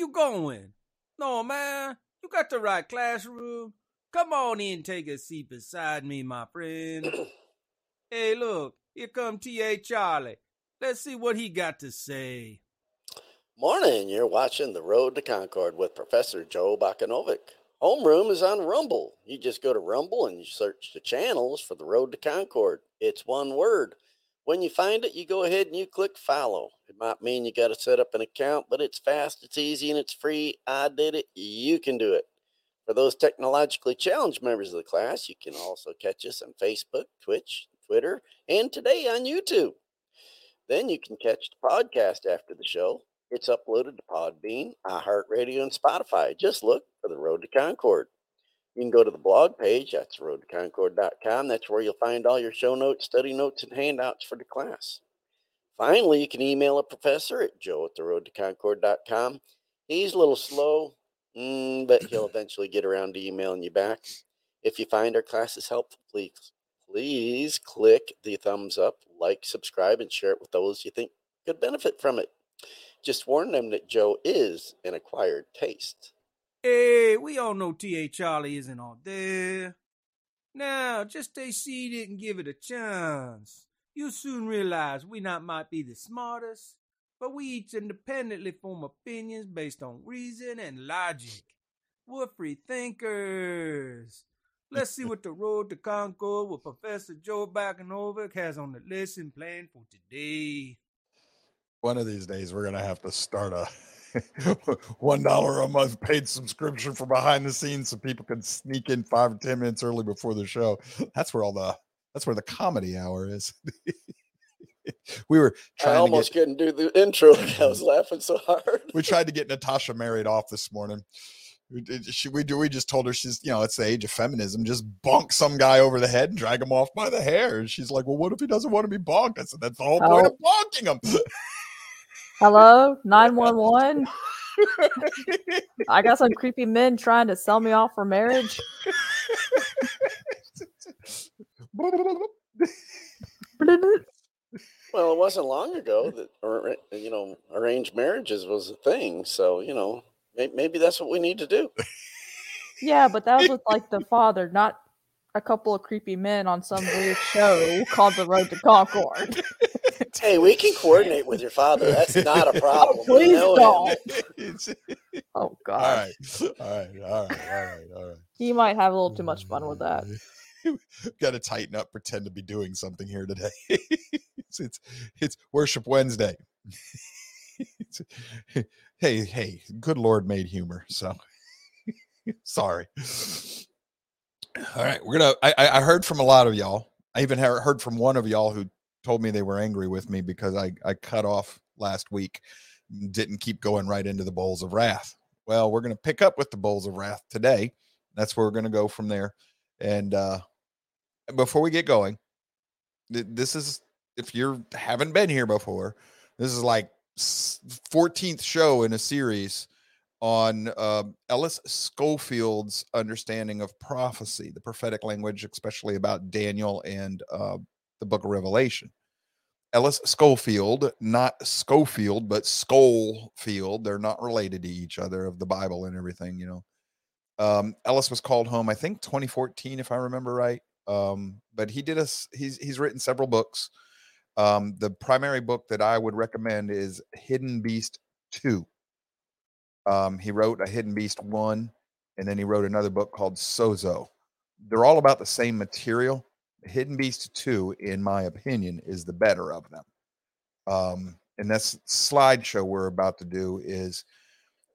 you going? No, man, you got the right classroom. Come on in, take a seat beside me, my friend. hey, look, here come T.A. Charlie. Let's see what he got to say. Morning, you're watching The Road to Concord with Professor Joe Bakanovic. Homeroom is on Rumble. You just go to Rumble and you search the channels for The Road to Concord. It's one word. When you find it, you go ahead and you click follow. It might mean you got to set up an account, but it's fast, it's easy, and it's free. I did it. You can do it. For those technologically challenged members of the class, you can also catch us on Facebook, Twitch, Twitter, and today on YouTube. Then you can catch the podcast after the show. It's uploaded to Podbean, iHeartRadio, and Spotify. Just look for The Road to Concord. You can go to the blog page. That's roadtoconcord.com. That's where you'll find all your show notes, study notes, and handouts for the class. Finally, you can email a professor at joe at the roadtoconcord.com. He's a little slow, mm, but he'll eventually get around to emailing you back. If you find our classes helpful, please, please click the thumbs up, like, subscribe, and share it with those you think could benefit from it. Just warn them that Joe is an acquired taste. Hey, we all know T.A. Charlie isn't all there. Now, just stay seated and give it a chance. You'll soon realize we not might be the smartest, but we each independently form opinions based on reason and logic. We're free thinkers. Let's see what the road to Concord with Professor Joe Bakanovic has on the lesson plan for today. One of these days, we're gonna have to start a one dollar a month paid subscription for behind the scenes so people can sneak in five or ten minutes early before the show. That's where all the that's where the comedy hour is. we were I almost get, couldn't do the intro. I was laughing so hard. we tried to get Natasha married off this morning. We, she, we do. We just told her she's, you know, it's the age of feminism. Just bonk some guy over the head and drag him off by the hair. And she's like, "Well, what if he doesn't want to be bonked?" I said, "That's the whole point of oh. bonking him." Hello, 911. I got some creepy men trying to sell me off for marriage. Well, it wasn't long ago that or, you know arranged marriages was a thing. So you know may- maybe that's what we need to do. Yeah, but that was with like the father, not a couple of creepy men on some weird show called The Road to Concord. Hey, we can coordinate with your father. That's not a oh, problem. We please don't. Oh god. right, all right, all right, all right, all right. He might have a little too much fun with that. Got to tighten up, pretend to be doing something here today. it's, it's it's worship Wednesday. Hey, hey, good Lord made humor, so sorry. All right, we're gonna. I, I heard from a lot of y'all. I even heard from one of y'all who told me they were angry with me because I I cut off last week, didn't keep going right into the bowls of wrath. Well, we're gonna pick up with the bowls of wrath today. That's where we're gonna go from there. And uh before we get going, th- this is if you haven't been here before, this is like 14th show in a series on uh, Ellis Skolfield's understanding of prophecy, the prophetic language, especially about Daniel and uh, the book of Revelation. Ellis Skolfield, not Scofield, but Skolfield. They're not related to each other of the Bible and everything, you know. Um, Ellis was called home, I think 2014, if I remember right. Um, but he did us, he's he's written several books. Um, the primary book that I would recommend is Hidden Beast 2. Um, he wrote a Hidden Beast 1, and then he wrote another book called Sozo. They're all about the same material. Hidden Beast 2, in my opinion, is the better of them. Um, and this slideshow we're about to do is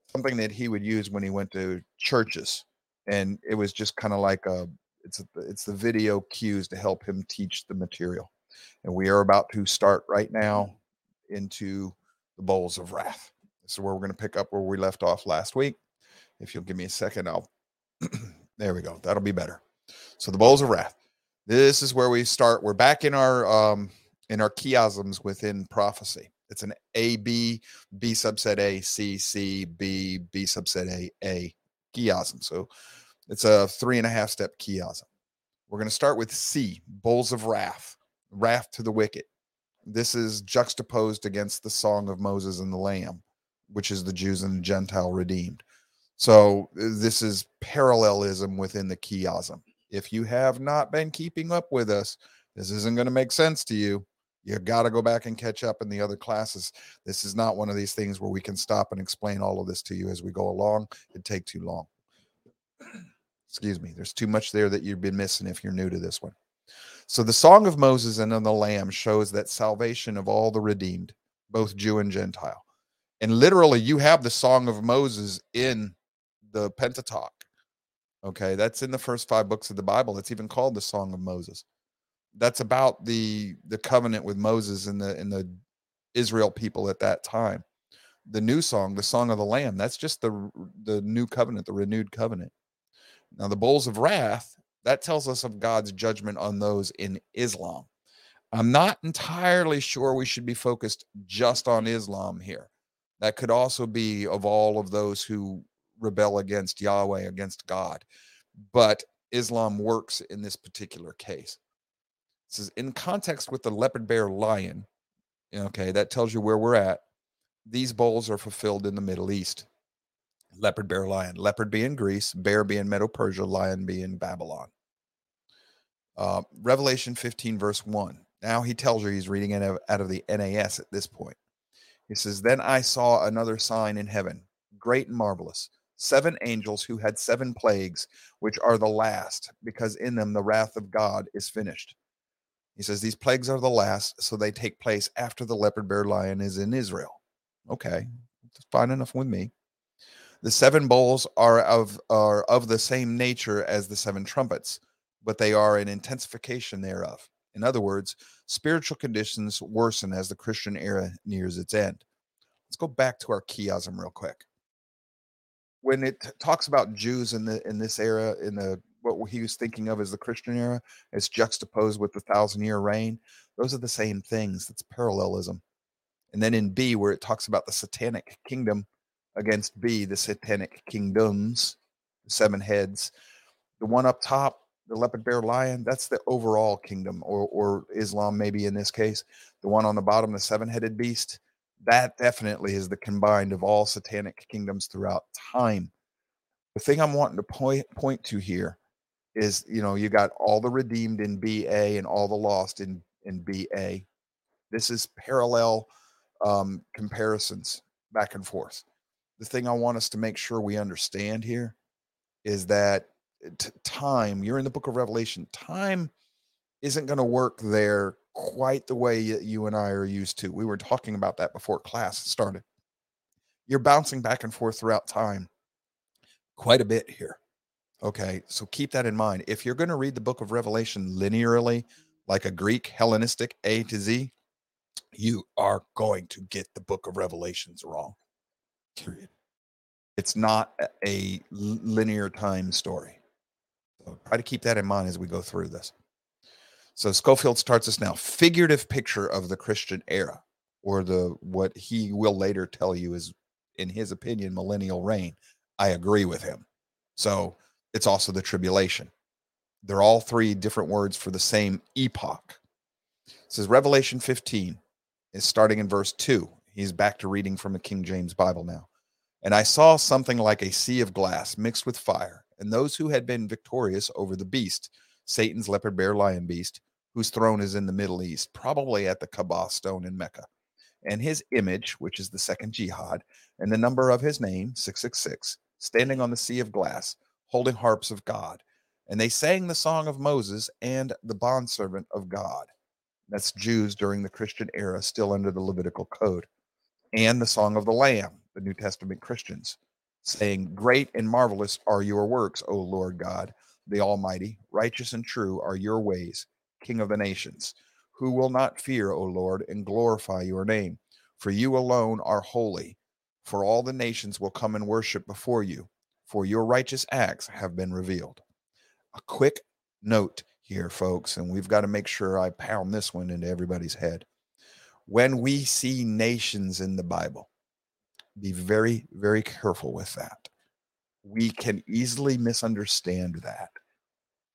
something that he would use when he went to churches. And it was just kind of like a it's it's the video cues to help him teach the material. And we are about to start right now into the bowls of wrath. This is where we're going to pick up where we left off last week. If you'll give me a second, I'll there we go. That'll be better. So the bowls of wrath. This is where we start. We're back in our um in our chiasms within prophecy. It's an A B B subset A C C B B subset A A chiasm. So it's a three and a half step chiasm. We're going to start with C, bowls of wrath, wrath to the wicked. This is juxtaposed against the song of Moses and the Lamb. which is the Jews and the Gentile redeemed. So uh, this is parallelism within the chiasm. If you have not been keeping up with us, this isn't going to make sense to you. You got to go back and catch up in the other classes. This is not one of these things where we can stop and explain all of this to you as we go along. It'd take too long. Excuse me. There's too much there that you've been missing if you're new to this one. So the Song of Moses and of the Lamb shows that salvation of all the redeemed, both Jew and Gentile. And literally, you have the Song of Moses in the Pentateuch. Okay, that's in the first five books of the Bible. It's even called the Song of Moses. That's about the the covenant with Moses and the and the Israel people at that time. The new song, the Song of the Lamb, that's just the the new covenant, the renewed covenant. Now, the bowls of wrath, that tells us of God's judgment on those in Islam. I'm not entirely sure we should be focused just on Islam here. That could also be of all of those who rebel against Yahweh, against God. But Islam works in this particular case. This is in context with the leopard bear lion. Okay, that tells you where we're at. These bowls are fulfilled in the Middle East leopard, bear, lion. Leopard being Greece, bear being Medo Persia, lion being Babylon. Uh, Revelation 15, verse 1. Now he tells her he's reading it out of the NAS at this point. He says, Then I saw another sign in heaven, great and marvelous, seven angels who had seven plagues, which are the last, because in them the wrath of God is finished. He says, These plagues are the last, so they take place after the leopard bear lion is in Israel. Okay, fine enough with me. The seven bowls are of are of the same nature as the seven trumpets, but they are an intensification thereof. In other words, spiritual conditions worsen as the Christian era nears its end. Let's go back to our chiasm real quick. When it talks about Jews in the in this era, in the what he was thinking of as the Christian era, as juxtaposed with the thousand year reign, those are the same things. That's parallelism. And then in B, where it talks about the satanic kingdom, against B, the satanic kingdoms, the seven heads. The one up top, the leopard bear lion, that's the overall kingdom, or, or Islam, maybe in this case. The one on the bottom, the seven headed beast, that definitely is the combined of all satanic kingdoms throughout time. The thing I'm wanting to point point to here is, you know, you got all the redeemed in BA and all the lost in in BA. This is parallel um, comparisons back and forth the thing I want us to make sure we understand here is that time, you're in the book of Revelation, time isn't going to work there quite the way you and I are used to. We were talking about that before class started. You're bouncing back and forth throughout time quite a bit here. Okay, so keep that in mind. If you're going to read the book of Revelation linearly, like a Greek Hellenistic A to Z, you are going to get the book of Revelations wrong. Period. It's not a linear time story. So try to keep that in mind as we go through this. So Skolfield starts us now. Figurative picture of the Christian era, or the what he will later tell you is, in his opinion, millennial reign. I agree with him. So it's also the tribulation. They're all three different words for the same epoch. It says Revelation 15 is starting in verse 2. He's back to reading from a King James Bible now. And I saw something like a sea of glass mixed with fire, and those who had been victorious over the beast, Satan's leopard bear lion beast, whose throne is in the Middle East, probably at the Kaaba stone in Mecca, and his image, which is the second jihad, and the number of his name, 666, standing on the sea of glass, holding harps of God. And they sang the song of Moses and the bondservant of God. That's Jews during the Christian era, still under the Levitical code and the Song of the Lamb, the New Testament Christians, saying, Great and marvelous are your works, O Lord God, the Almighty. Righteous and true are your ways, King of the nations. Who will not fear, O Lord, and glorify your name? For you alone are holy. For all the nations will come and worship before you, for your righteous acts have been revealed. A quick note here, folks, and we've got to make sure I pound this one into everybody's head when we see nations in the Bible, be very, very careful with that. We can easily misunderstand that.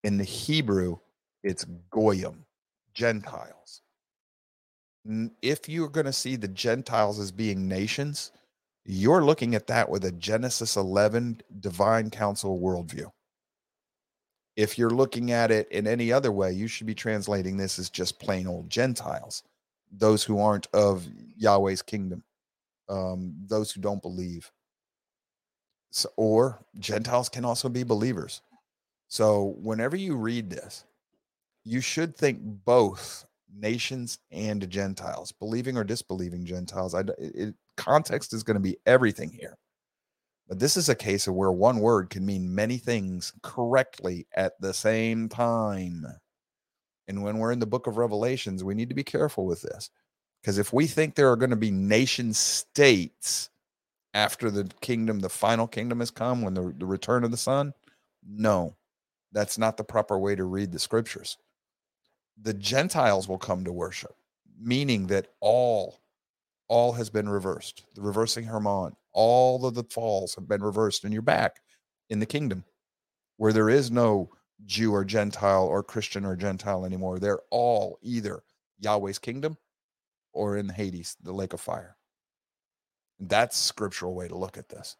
In the Hebrew, it's Goyim, Gentiles. If you're going to see the Gentiles as being nations, you're looking at that with a Genesis 11 divine council worldview. If you're looking at it in any other way, you should be translating this as just plain old Gentiles, those who aren't of Yahweh's kingdom, um, those who don't believe. So, or Gentiles can also be believers. So whenever you read this, you should think both nations and Gentiles, believing or disbelieving Gentiles. I, it, context is going to be everything here. But this is a case of where one word can mean many things correctly at the same time. And when we're in the book of Revelations, we need to be careful with this. Because if we think there are going to be nation states after the kingdom, the final kingdom has come, when the, the return of the Son, no, that's not the proper way to read the scriptures. The Gentiles will come to worship, meaning that all all has been reversed. The reversing Hermon, all of the falls have been reversed, and you're back in the kingdom where there is no Jew or Gentile or Christian or Gentile anymore. They're all either Yahweh's kingdom or in Hades, the lake of fire. That's scriptural way to look at this.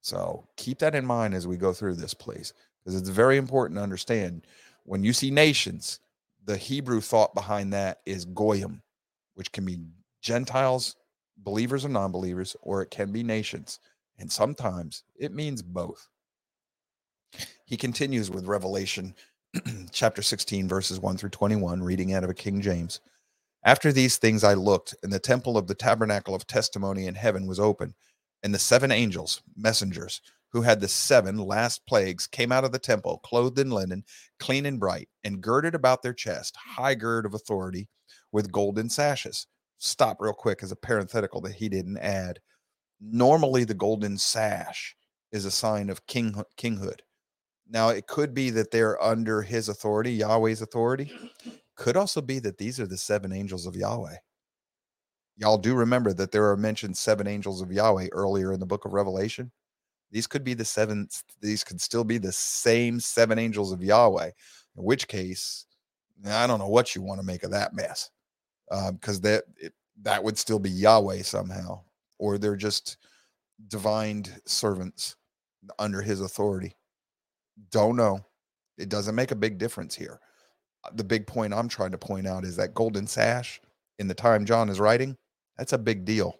So keep that in mind as we go through this, please, because it's very important to understand when you see nations, the Hebrew thought behind that is goyim, which can be Gentiles, believers or non believers, or it can be nations. And sometimes it means both. He continues with Revelation chapter 16, verses 1 through 21, reading out of a King James. After these things I looked, and the temple of the tabernacle of testimony in heaven was open, and the seven angels, messengers, who had the seven last plagues, came out of the temple, clothed in linen, clean and bright, and girded about their chest high gird of authority with golden sashes stop real quick as a parenthetical that he didn't add. Normally, the golden sash is a sign of king kinghood. Now, it could be that they're under his authority, Yahweh's authority. Could also be that these are the seven angels of Yahweh. Y'all do remember that there are mentioned seven angels of Yahweh earlier in the book of Revelation. These could be the seven, these could still be the same seven angels of Yahweh, in which case, I don't know what you want to make of that mess because um, that it, that would still be Yahweh somehow, or they're just divine servants under His authority. Don't know. It doesn't make a big difference here. Uh, the big point I'm trying to point out is that golden sash in the time John is writing, that's a big deal.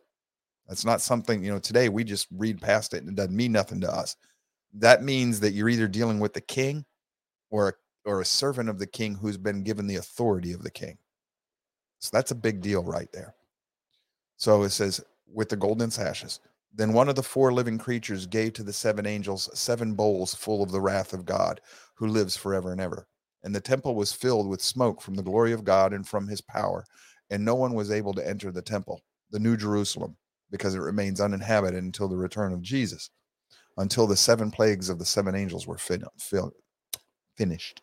That's not something, you know, today we just read past it and it doesn't mean nothing to us. That means that you're either dealing with the king or a, or a servant of the king who's been given the authority of the king. So that's a big deal right there. So it says, with the golden sashes. Then one of the four living creatures gave to the seven angels seven bowls full of the wrath of God, who lives forever and ever. And the temple was filled with smoke from the glory of God and from his power. And no one was able to enter the temple, the New Jerusalem, because it remains uninhabited until the return of Jesus, until the seven plagues of the seven angels were fin- fin- finished.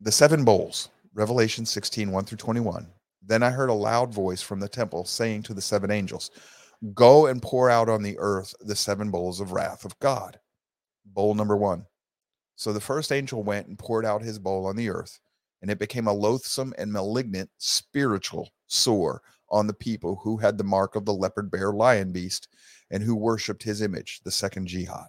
The seven bowls Revelation 16, 1 through 21. Then I heard a loud voice from the temple saying to the seven angels, Go and pour out on the earth the seven bowls of wrath of God. Bowl number one. So the first angel went and poured out his bowl on the earth, and it became a loathsome and malignant spiritual sore on the people who had the mark of the leopard bear lion beast and who worshiped his image, the second jihad.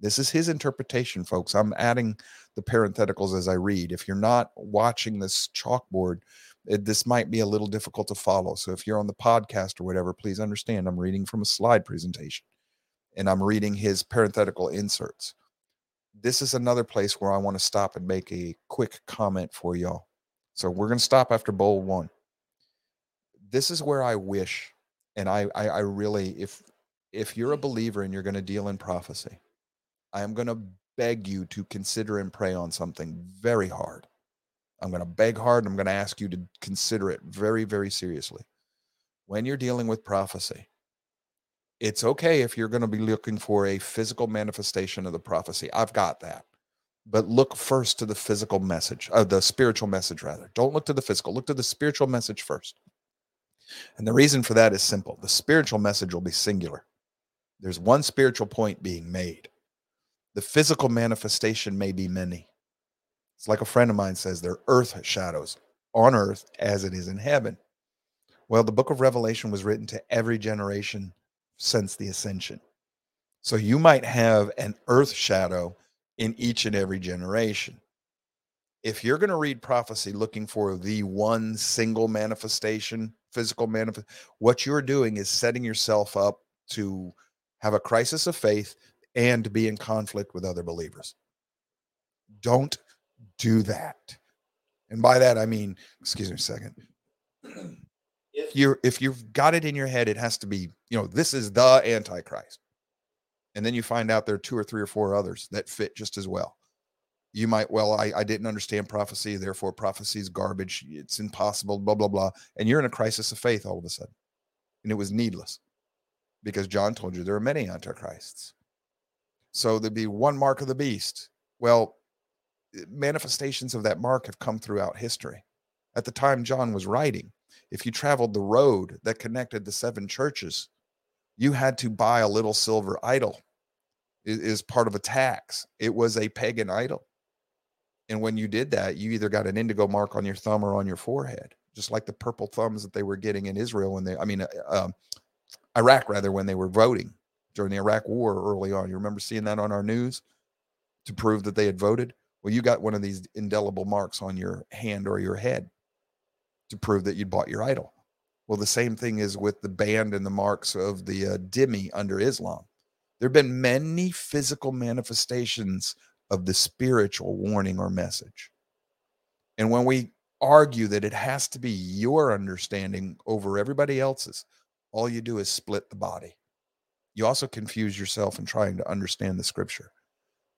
This is his interpretation, folks. I'm adding the parentheticals as I read. If you're not watching this chalkboard, it, this might be a little difficult to follow. So if you're on the podcast or whatever, please understand I'm reading from a slide presentation and I'm reading his parenthetical inserts. This is another place where I want to stop and make a quick comment for y'all. So we're going to stop after bowl one. This is where I wish, and I, I, I really, if if you're a mm-hmm. believer and you're going to deal in prophecy, I am going to beg you to consider and pray on something very hard. I'm going to beg hard and I'm going to ask you to consider it very, very seriously. When you're dealing with prophecy, it's okay if you're going to be looking for a physical manifestation of the prophecy. I've got that. But look first to the physical message, uh, the spiritual message, rather. Don't look to the physical, look to the spiritual message first. And the reason for that is simple the spiritual message will be singular. There's one spiritual point being made. The physical manifestation may be many. It's like a friend of mine says, they're earth shadows on earth as it is in heaven. Well, the book of Revelation was written to every generation since the ascension. So you might have an earth shadow in each and every generation. If you're going to read prophecy looking for the one single manifestation, physical manifest, what you're doing is setting yourself up to have a crisis of faith and be in conflict with other believers. Don't do that. And by that I mean, excuse me a second. If you're if you've got it in your head, it has to be, you know, this is the antichrist. And then you find out there are two or three or four others that fit just as well. You might, well, I, I didn't understand prophecy, therefore prophecy is garbage. It's impossible, blah, blah, blah. And you're in a crisis of faith all of a sudden. And it was needless because John told you there are many antichrists. So there'd be one mark of the beast. Well, manifestations of that mark have come throughout history. At the time John was writing, if you traveled the road that connected the seven churches, you had to buy a little silver idol is part of a tax. It was a pagan idol. And when you did that, you either got an indigo mark on your thumb or on your forehead, just like the purple thumbs that they were getting in Israel when they, I mean, uh, um, Iraq rather, when they were voting during the Iraq War early on. You remember seeing that on our news to prove that they had voted? Well, you got one of these indelible marks on your hand or your head to prove that you'd bought your idol. Well, the same thing is with the band and the marks of the uh, dhimmi under Islam. There have been many physical manifestations of the spiritual warning or message. And when we argue that it has to be your understanding over everybody else's, all you do is split the body. You also confuse yourself in trying to understand the scripture.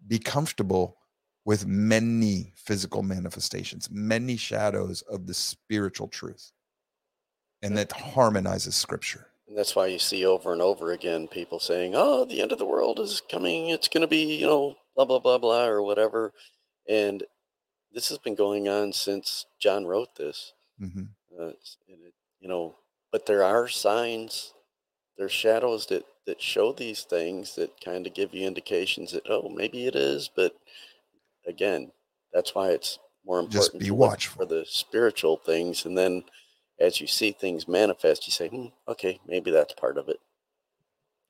Be comfortable with many physical manifestations, many shadows of the spiritual truth. And that harmonizes scripture. And that's why you see over and over again people saying, "Oh, the end of the world is coming. It's going to be, you know, blah blah blah blah or whatever." And this has been going on since John wrote this. Mm-hmm. Uh, it, you know, but there are signs, there's shadows that that show these things that kind of give you indications that oh, maybe it is. But again, that's why it's more important Just be to watchful. for the spiritual things, and then as you see things manifest, you say, hmm, okay, maybe that's part of it.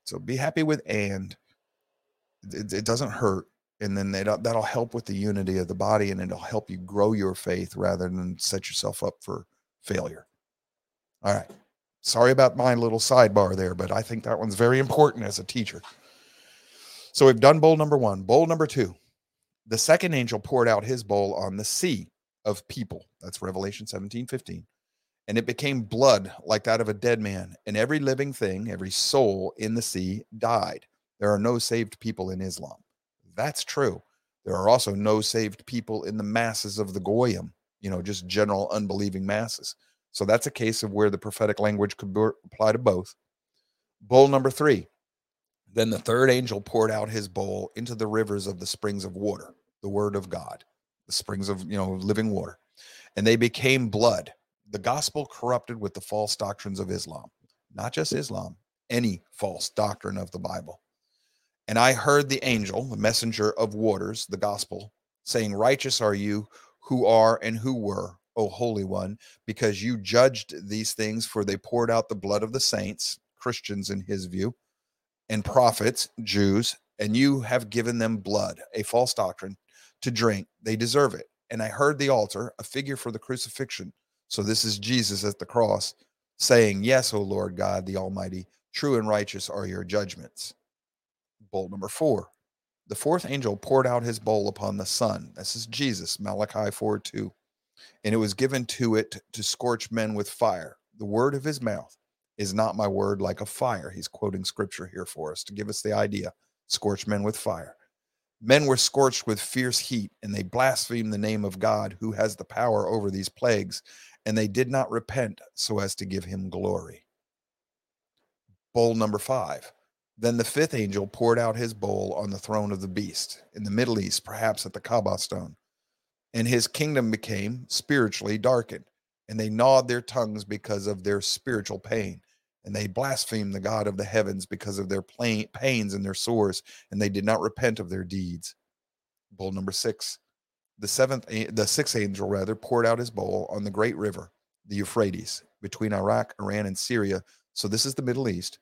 So be happy with and. It, it doesn't hurt. And then that'll, that'll help with the unity of the body and it'll help you grow your faith rather than set yourself up for failure. All right. Sorry about my little sidebar there, but I think that one's very important as a teacher. So we've done bowl number one. Bowl number two. The second angel poured out his bowl on the sea of people. That's Revelation 17 15 and it became blood like that of a dead man. And every living thing, every soul in the sea died. There are no saved people in Islam. That's true. There are also no saved people in the masses of the Goyim, you know, just general unbelieving masses. So that's a case of where the prophetic language could be- apply to both. Bowl number three. Then the third angel poured out his bowl into the rivers of the springs of water, the word of God, the springs of, you know, living water. And they became blood the gospel corrupted with the false doctrines of Islam, not just Islam, any false doctrine of the Bible. And I heard the angel, the messenger of waters, the gospel, saying, Righteous are you who are and who were, O Holy One, because you judged these things, for they poured out the blood of the saints, Christians in his view, and prophets, Jews, and you have given them blood, a false doctrine, to drink. They deserve it. And I heard the altar, a figure for the crucifixion so this is Jesus at the cross saying, Yes, O Lord God, the Almighty, true and righteous are your judgments. Bowl number four. The fourth angel poured out his bowl upon the sun. This is Jesus, Malachi 4 2. And it was given to it to scorch men with fire. The word of his mouth is not my word like a fire. He's quoting scripture here for us to give us the idea scorch men with fire. Men were scorched with fierce heat, and they blasphemed the name of God who has the power over these plagues and they did not repent so as to give him glory. Bowl number five. Then the fifth angel poured out his bowl on the throne of the beast in the Middle East, perhaps at the Kaaba stone. And his kingdom became spiritually darkened, and they gnawed their tongues because of their spiritual pain. And they blasphemed the God of the heavens because of their pains and their sores, and they did not repent of their deeds. Bowl number six the seventh the sixth angel rather poured out his bowl on the great river the Euphrates, between Iraq, Iran, and Syria. So this is the Middle East,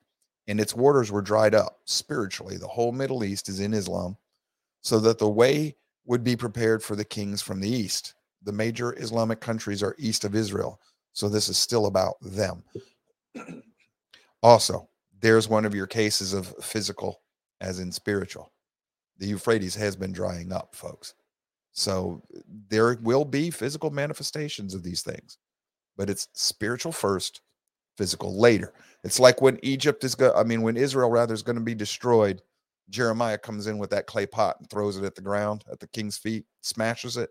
and its waters were dried up spiritually. The whole Middle East is in Islam, so that the way would be prepared for the kings from the east. The major Islamic countries are east of Israel, so this is still about them. Also, there's one of your cases of physical as in spiritual. The Euphrates has been drying up, folks. So there will be physical manifestations of these things, but it's spiritual first, physical later. It's like when Egypt is going, I mean, when Israel rather is going to be destroyed, Jeremiah comes in with that clay pot and throws it at the ground at the king's feet, smashes it.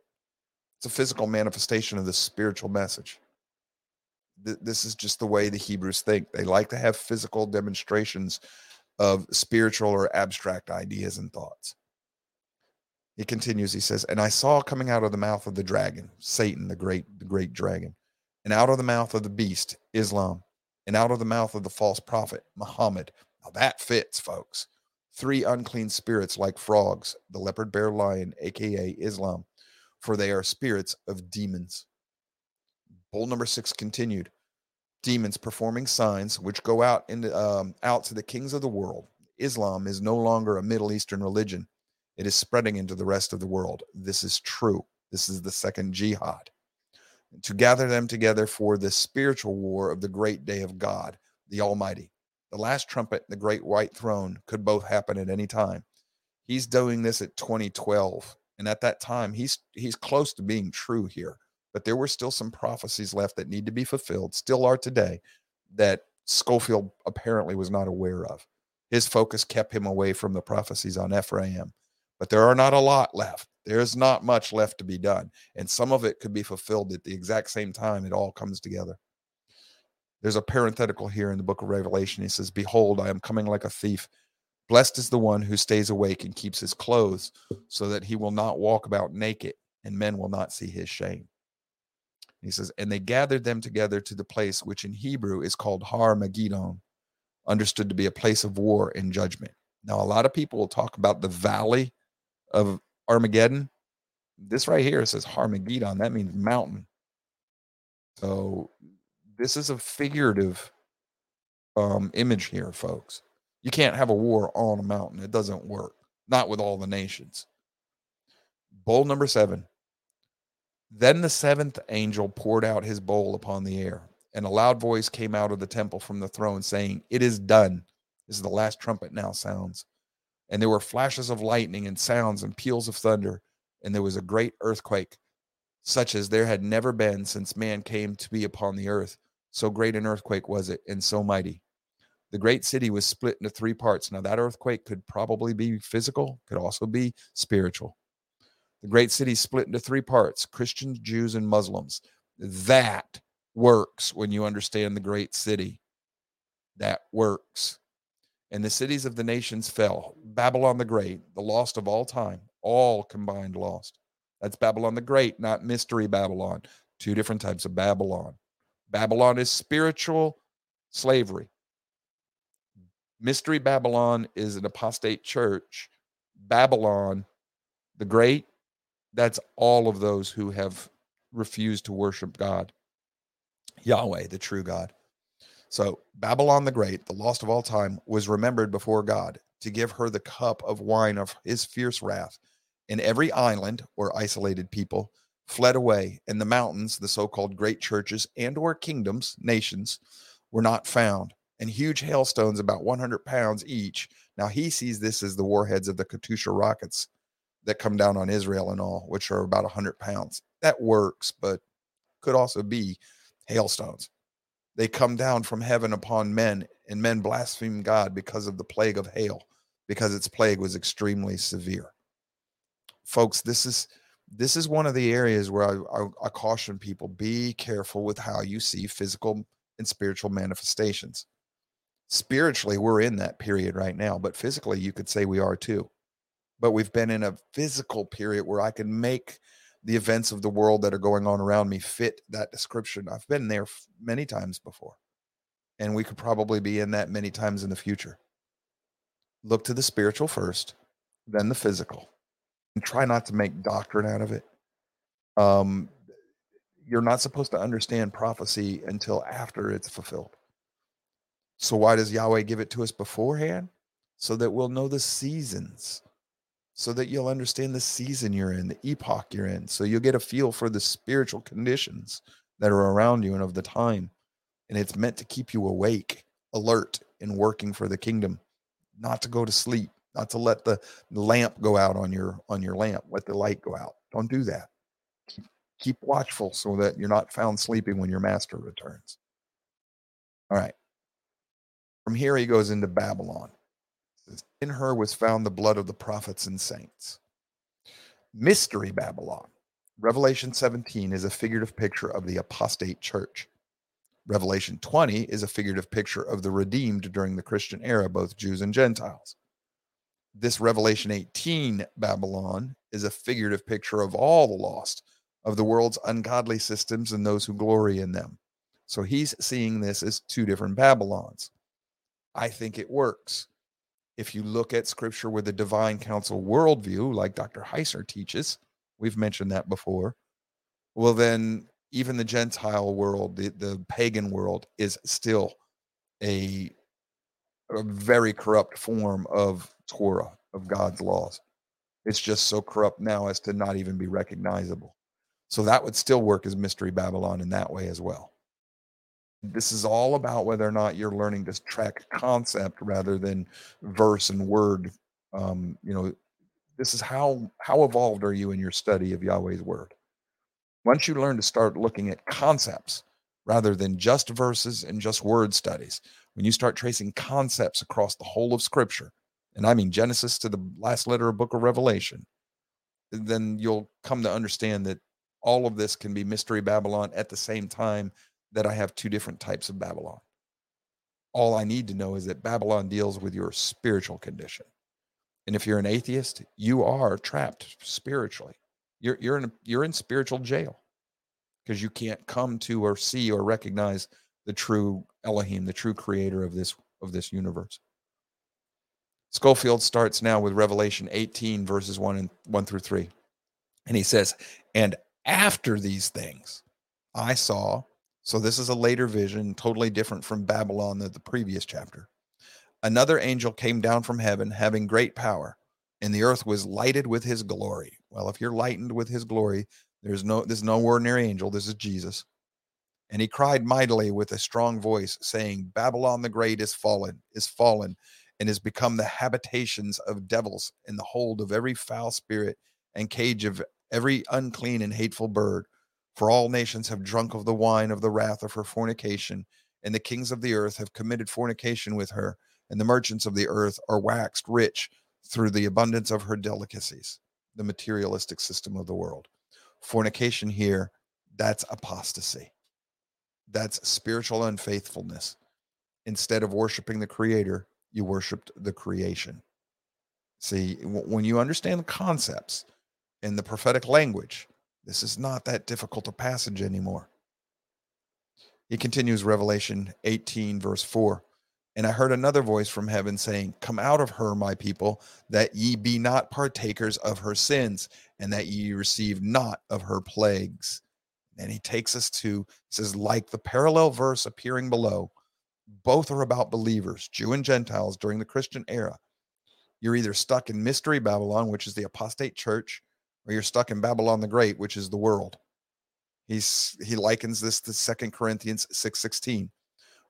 It's a physical manifestation of the spiritual message. This is just the way the Hebrews think. They like to have physical demonstrations of spiritual or abstract ideas and thoughts. He continues, he says, And I saw coming out of the mouth of the dragon, Satan, the great, the great dragon, and out of the mouth of the beast, Islam, and out of the mouth of the false prophet, Muhammad. Now that fits, folks. Three unclean spirits like frogs, the leopard bear lion, aka Islam, for they are spirits of demons. Bowl number six continued demons performing signs which go out into um, out to the kings of the world. Islam is no longer a Middle Eastern religion. It is spreading into the rest of the world. This is true. This is the second jihad. To gather them together for the spiritual war of the great day of God, the Almighty. The last trumpet, the great white throne, could both happen at any time. He's doing this at 2012. And at that time, he's he's close to being true here but there were still some prophecies left that need to be fulfilled, still are today, that Skolfield apparently was not aware of. His focus kept him away from the prophecies on Ephraim. But there are not a lot left. There's not much left to be done. And some of it could be fulfilled at the exact same time it all comes together. There's a parenthetical here in the book of Revelation. He says, Behold, I am coming like a thief. Blessed is the one who stays awake and keeps his clothes, so that he will not walk about naked, and men will not see his shame. He says, and they gathered them together to the place which in Hebrew is called Har Megidon, understood to be a place of war and judgment. Now, a lot of people will talk about the valley of Armageddon. This right here says Har Megidon. That means mountain. So this is a figurative um, image here, folks. You can't have a war on a mountain. It doesn't work. Not with all the nations. Bowl number seven. Then the seventh angel poured out his bowl upon the air, and a loud voice came out of the temple from the throne, saying, It is done. This is the last trumpet now sounds. And there were flashes of lightning and sounds and peals of thunder, and there was a great earthquake, such as there had never been since man came to be upon the earth. So great an earthquake was it, and so mighty. The great city was split into three parts. Now, that earthquake could probably be physical, could also be spiritual. The great city split into three parts Christians, Jews, and Muslims. That works when you understand the great city. That works. And the cities of the nations fell. Babylon the Great, the lost of all time, all combined lost. That's Babylon the Great, not Mystery Babylon. Two different types of Babylon. Babylon is spiritual slavery. Mystery Babylon is an apostate church. Babylon the Great that's all of those who have refused to worship God, Yahweh, the true God. So Babylon the Great, the lost of all time, was remembered before God to give her the cup of wine of his fierce wrath. And every island or isolated people fled away, and the mountains, the so-called great churches and or kingdoms, nations, were not found. And huge hailstones, about 100 pounds each. Now he sees this as the warheads of the Katyusha rockets that come down on Israel and all, which are about 100 pounds. That works, but could also be hailstones. They come down from heaven upon men, and men blaspheme God because of the plague of hail, because its plague was extremely severe. Folks, this is this is one of the areas where I, I, I caution people: be careful with how you see physical and spiritual manifestations. Spiritually, we're in that period right now, but physically, you could say we are too but we've been in a physical period where I can make the events of the world that are going on around me fit that description. I've been there many times before, and we could probably be in that many times in the future. Look to the spiritual first, then the physical, and try not to make doctrine out of it. Um, you're not supposed to understand prophecy until after it's fulfilled. So why does Yahweh give it to us beforehand? So that we'll know the seasons. So that you'll understand the season you're in, the epoch you're in. So you'll get a feel for the spiritual conditions that are around you and of the time. And it's meant to keep you awake, alert, and working for the kingdom, not to go to sleep, not to let the lamp go out on your on your lamp, let the light go out. Don't do that. Keep, keep watchful so that you're not found sleeping when your master returns. All right. From here, he goes into Babylon. In her was found the blood of the prophets and saints. Mystery Babylon. Revelation 17 is a figurative picture of the apostate church. Revelation 20 is a figurative picture of the redeemed during the Christian era, both Jews and Gentiles. This Revelation 18 Babylon is a figurative picture of all the lost, of the world's ungodly systems and those who glory in them. So he's seeing this as two different Babylons. I think it works. If you look at scripture with a divine council worldview, like Dr. Heiser teaches, we've mentioned that before, well, then even the Gentile world, the, the pagan world, is still a, a very corrupt form of Torah, of God's laws. It's just so corrupt now as to not even be recognizable. So that would still work as Mystery Babylon in that way as well this is all about whether or not you're learning to track concept rather than verse and word. Um, you know this is how how evolved are you in your study of yahweh's word? Once you learn to start looking at concepts rather than just verses and just word studies? When you start tracing concepts across the whole of scripture and i mean genesis to the last letter of book of revelation then you'll come to understand that all of this can be mystery babylon at the same time that I have two different types of Babylon. All I need to know is that Babylon deals with your spiritual condition. And if you're an atheist, you are trapped spiritually. You're you're in you're in spiritual jail because you can't come to or see or recognize the true Elohim, the true creator of this of this universe. Skolfield starts now with Revelation 18 verses 1 and 1 through 3. And he says, "And after these things I saw so this is a later vision, totally different from Babylon, the, the previous chapter. Another angel came down from heaven, having great power, and the earth was lighted with his glory. Well, if you're lightened with his glory, there's no there's no ordinary angel. This is Jesus. And he cried mightily with a strong voice, saying, Babylon the great is fallen, is fallen, and is become the habitations of devils, and the hold of every foul spirit, and cage of every unclean and hateful bird for all nations have drunk of the wine of the wrath of her fornication, and the kings of the earth have committed fornication with her, and the merchants of the earth are waxed rich through the abundance of her delicacies, the materialistic system of the world. Fornication here, that's apostasy. That's spiritual unfaithfulness. Instead of worshiping the creator, you worshiped the creation. See, when you understand the concepts in the prophetic language, this is not that difficult a passage anymore. He continues Revelation 18, verse 4. And I heard another voice from heaven saying, Come out of her, my people, that ye be not partakers of her sins, and that ye receive not of her plagues. And he takes us to, says, like the parallel verse appearing below, both are about believers, Jew and Gentiles during the Christian era. You're either stuck in Mystery Babylon, which is the apostate church, or you're stuck in Babylon the Great, which is the world. He's he likens this to Second Corinthians 6:16.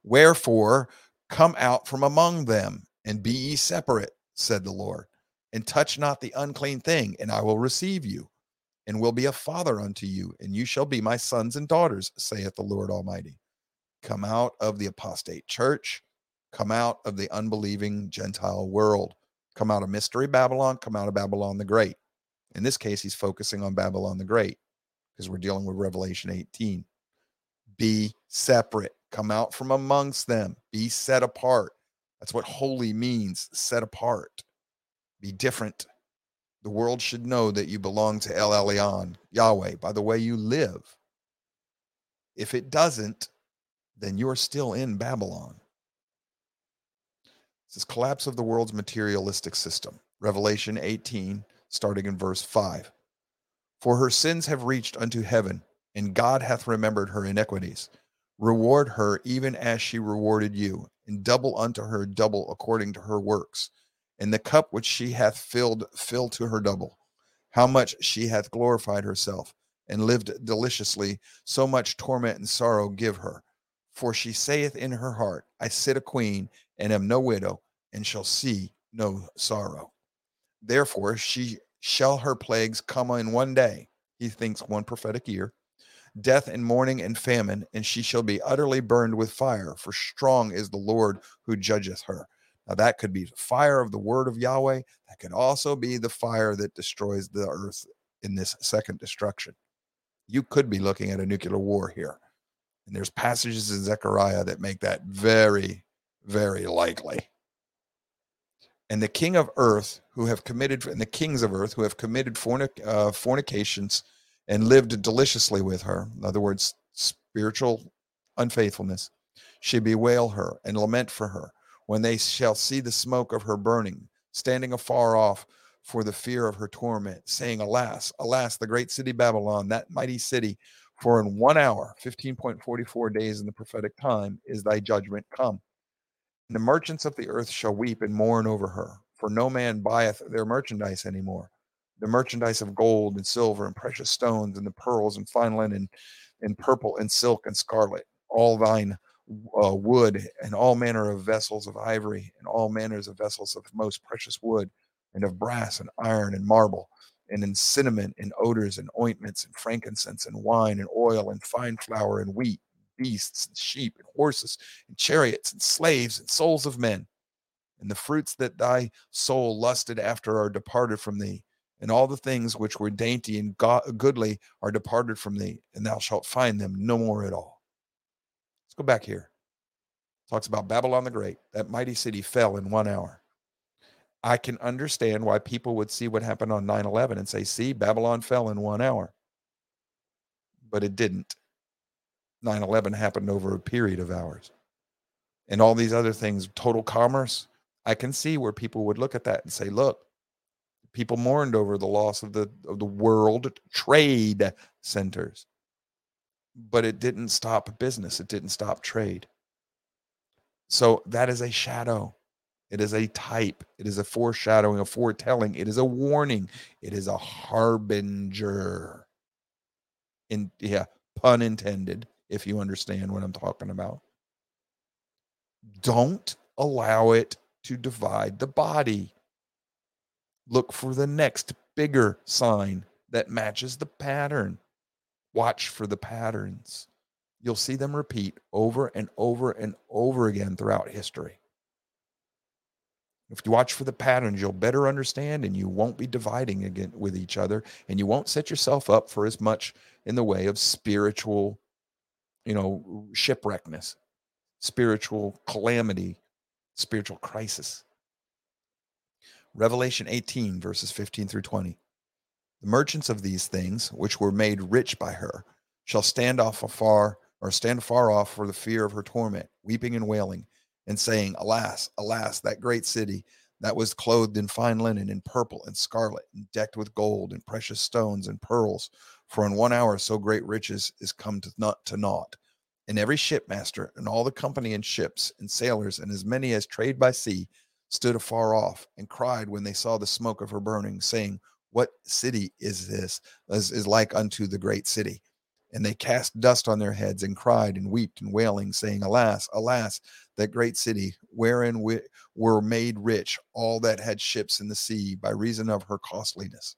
Wherefore come out from among them and be ye separate, said the Lord, and touch not the unclean thing, and I will receive you, and will be a father unto you, and you shall be my sons and daughters, saith the Lord Almighty. Come out of the apostate church, come out of the unbelieving Gentile world, come out of mystery Babylon, come out of Babylon the Great. In this case, he's focusing on Babylon the Great because we're dealing with Revelation 18. Be separate, come out from amongst them, be set apart. That's what holy means set apart, be different. The world should know that you belong to El Elyon, Yahweh, by the way you live. If it doesn't, then you're still in Babylon. This is collapse of the world's materialistic system. Revelation 18 starting in verse 5. For her sins have reached unto heaven, and God hath remembered her iniquities. Reward her even as she rewarded you, and double unto her double according to her works. And the cup which she hath filled, fill to her double. How much she hath glorified herself and lived deliciously, so much torment and sorrow give her. For she saith in her heart, I sit a queen and am no widow, and shall see no sorrow. Therefore, she shall her plagues come in one day. He thinks one prophetic year death and mourning and famine, and she shall be utterly burned with fire, for strong is the Lord who judgeth her. Now, that could be fire of the word of Yahweh. That could also be the fire that destroys the earth in this second destruction. You could be looking at a nuclear war here. And there's passages in Zechariah that make that very, very likely. And the king of earth who have committed, and the kings of earth who have committed fornic, uh, fornications and lived deliciously with her, in other words, spiritual unfaithfulness, she bewail her and lament for her when they shall see the smoke of her burning, standing afar off for the fear of her torment, saying, Alas, alas, the great city Babylon, that mighty city, for in one hour, 15.44 days in the prophetic time, is thy judgment come. And the merchants of the earth shall weep and mourn over her, for no man buyeth their merchandise any more the merchandise of gold and silver and precious stones and the pearls and fine linen and purple and silk and scarlet, all thine uh, wood and all manner of vessels of ivory and all manners of vessels of most precious wood and of brass and iron and marble and in cinnamon and odors and ointments and frankincense and wine and oil and fine flour and wheat, beasts and sheep and horses and chariots and slaves and souls of men. And the fruits that thy soul lusted after are departed from thee, and all the things which were dainty and goodly are departed from thee, and thou shalt find them no more at all. Let's go back here. Talks about Babylon the Great. That mighty city fell in one hour. I can understand why people would see what happened on 9 11 and say, see, Babylon fell in one hour. But it didn't. 9 11 happened over a period of hours. And all these other things, total commerce, I can see where people would look at that and say, look, people mourned over the loss of the of the world trade centers. But it didn't stop business. It didn't stop trade. So that is a shadow. It is a type. It is a foreshadowing a foretelling. It is a warning. It is a harbinger. In yeah pun intended if you understand what i'm talking about don't allow it to divide the body Look for the next bigger sign that matches the pattern. Watch for the patterns. You'll see them repeat over and over and over again throughout history. If you watch for the patterns, you'll better understand and you won't be dividing again with each other and you won't set yourself up for as much in the way of spiritual, you know, shipwreckness, spiritual calamity, spiritual crisis. Revelation 18, verses 15 through 20. The merchants of these things, which were made rich by her, shall stand off afar or stand far off for the fear of her torment, weeping and wailing, and saying, Alas, alas, that great city that was clothed in fine linen and purple and scarlet, and decked with gold and precious stones and pearls. For in one hour so great riches is come to not to naught. And every shipmaster and all the company in ships and sailors and as many as trade by sea stood afar off and cried when they saw the smoke of her burning, saying, What city is this? Is, is like unto the great city. And they cast dust on their heads and cried and wept and wailing, saying, Alas, alas, that great city, wherein we were made rich all that had ships in the sea by reason of her costliness.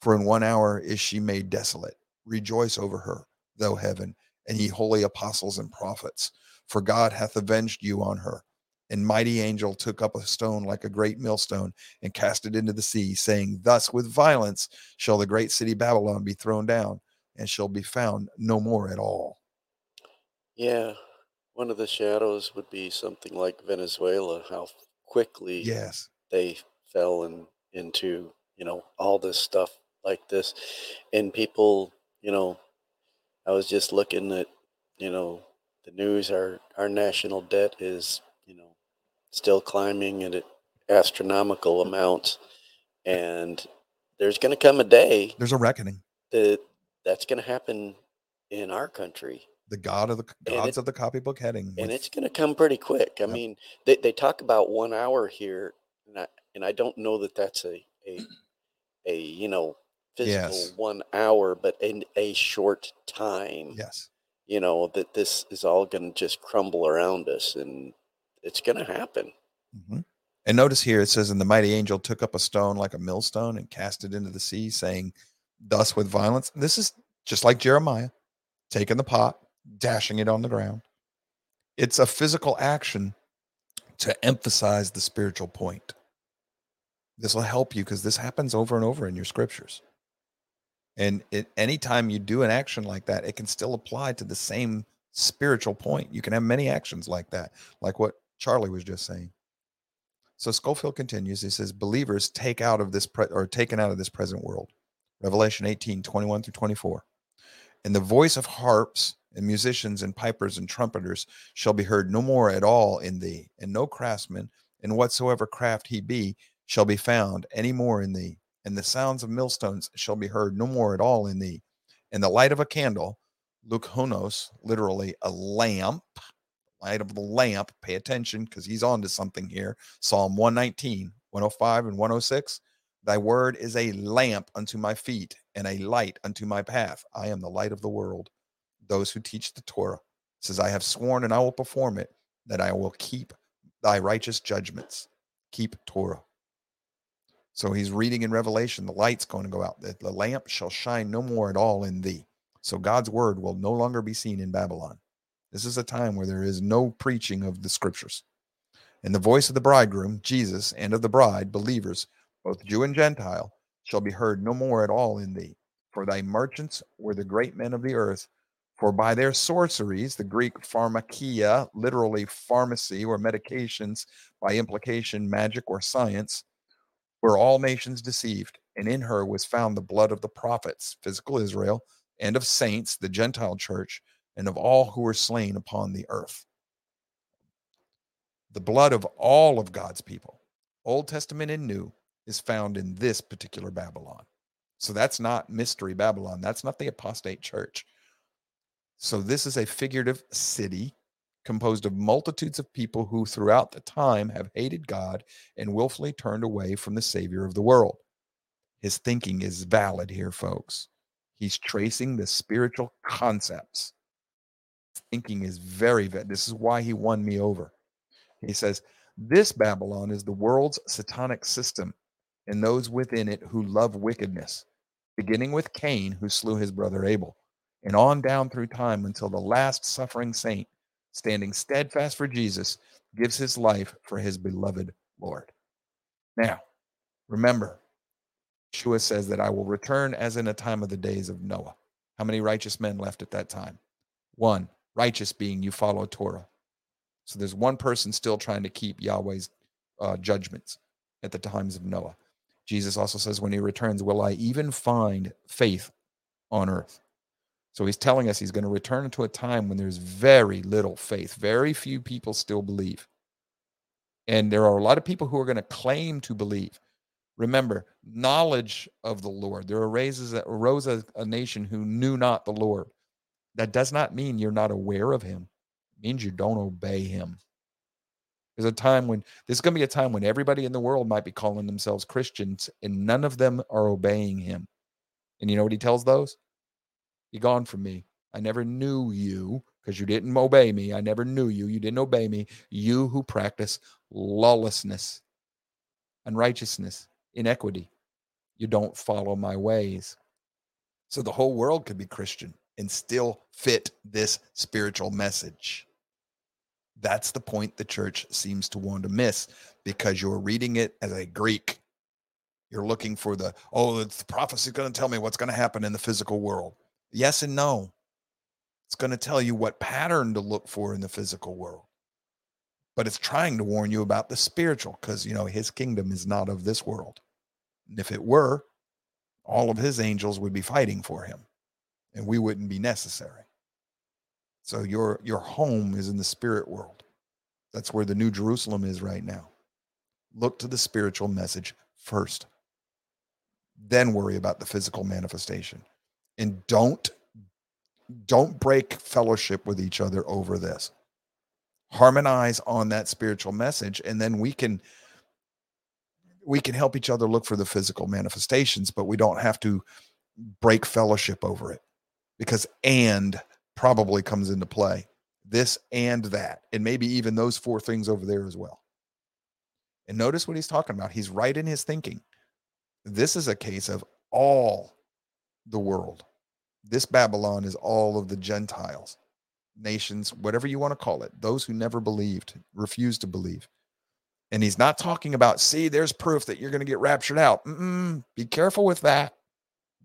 For in one hour is she made desolate. Rejoice over her, though heaven, and ye holy apostles and prophets, for God hath avenged you on her and mighty angel took up a stone like a great millstone and cast it into the sea, saying, Thus with violence shall the great city Babylon be thrown down, and shall be found no more at all. Yeah, one of the shadows would be something like Venezuela, how quickly yes they fell in, into you know all this stuff like this, and people, you know, I was just looking at you know the news. Our our national debt is you know still climbing at astronomical amounts. And there's going to come a day. There's a reckoning. That that's going to happen in our country. The god of the gods it- of the copybook heading. and with- it's going to come pretty quick. I Yep. mean, they, they talk about one hour here, and I and I don't know that that's a a, a you know physical Yes. one hour, but in a short time. yes. You know that this is all going to just crumble around us, and it's going to happen. Mhm. And notice here it says, And the mighty angel took up a stone like a millstone and cast it into the sea, saying, Thus with violence. This is just like Jeremiah, taking the pot, dashing it on the ground. It's a physical action to emphasize the spiritual point. This will help you because this happens over and over in your scriptures. And it, anytime you do an action like that, it can still apply to the same spiritual point. You can have many actions like that, like what Charlie was just saying. So Skolfield continues. He says, "Believers take out of this pre- or taken out of this present world." Revelation 18, 21 through 24. And the voice of harps and musicians and pipers and trumpeters shall be heard no more at all in thee, and no craftsman, in whatsoever craft he be, shall be found any more in thee. And the sounds of millstones shall be heard no more at all in thee. And the light of a candle, lukhonos, literally a lamp, light of the lamp, pay attention because he's on to something here. Psalm 119, 105, and 106. Thy word is a lamp unto my feet and a light unto my path. I am the light of the world. Those who teach the Torah says, I have sworn and I will perform it, that I will keep thy righteous judgments. Keep Torah. So he's reading in Revelation, the light's going to go out. The, the lamp shall shine no more at all in thee. So God's word will no longer be seen in Babylon. This is a time where there is no preaching of the scriptures. And the voice of the bridegroom, Jesus, and of the bride, believers, both Jew and Gentile, shall be heard no more at all in thee. For thy merchants were the great men of the earth. For by their sorceries, the Greek pharmakia, literally pharmacy or medications, by implication, magic or science, were all nations deceived. And in her was found the blood of the prophets, physical Israel, and of saints, the Gentile church, and of all who were slain upon the earth. The blood of all of God's people, Old Testament and New, is found in this particular Babylon. So that's not mystery Babylon. That's not the apostate church. So this is a figurative city composed of multitudes of people who throughout the time have hated God and willfully turned away from the Savior of the world. His thinking is valid here, folks. He's tracing the spiritual concepts. Thinking is very, va- this is why he won me over. He says, This Babylon is the world's satanic system and those within it who love wickedness, beginning with Cain, who slew his brother Abel, and on down through time until the last suffering saint, standing steadfast for Jesus, gives his life for his beloved Lord. Now, remember, Yeshua says that I will return as in a time of the days of Noah. How many righteous men left at that time? One, righteous being you follow Torah. So there's one person still trying to keep Yahweh's uh, judgments at the times of Noah. Jesus also says, when he returns, will I even find faith on earth? So he's telling us he's going to return to a time when there's very little faith. Very few people still believe. And there are a lot of people who are going to claim to believe. Remember, knowledge of the Lord. There arose, a, a nation who knew not the Lord. That does not mean you're not aware of him. It means you don't obey him. There's a time when there's going to be a time when everybody in the world might be calling themselves Christians and none of them are obeying him. And you know what he tells those? You're gone from me. I never knew you because you didn't obey me. I never knew you. You didn't obey me. You who practice lawlessness, unrighteousness, inequity. You don't follow my ways. So the whole world could be Christian and still fit this spiritual message. That's the point the church seems to want to miss because you're reading it as a Greek. You're looking for the, oh, the prophecy going to tell me what's going to happen in the physical world. Yes and no. It's going to tell you what pattern to look for in the physical world. But it's trying to warn you about the spiritual because, you know, his kingdom is not of this world. And if it were, all of his angels would be fighting for him and we wouldn't be necessary. So your your home is in the spirit world. That's where the new Jerusalem is right now. Look to the spiritual message first. Then worry about the physical manifestation. And don't don't break fellowship with each other over this. Harmonize on that spiritual message, and then we can we can help each other look for the physical manifestations, but we don't have to break fellowship over it because and probably comes into play. This and that, and maybe even those four things over there as well. And notice what he's talking about. He's right in his thinking. This is a case of all the world. This Babylon is all of the Gentiles, nations, whatever you want to call it, those who never believed, refused to believe. And he's not talking about, see, there's proof that you're going to get raptured out. Mm-mm, be careful with that.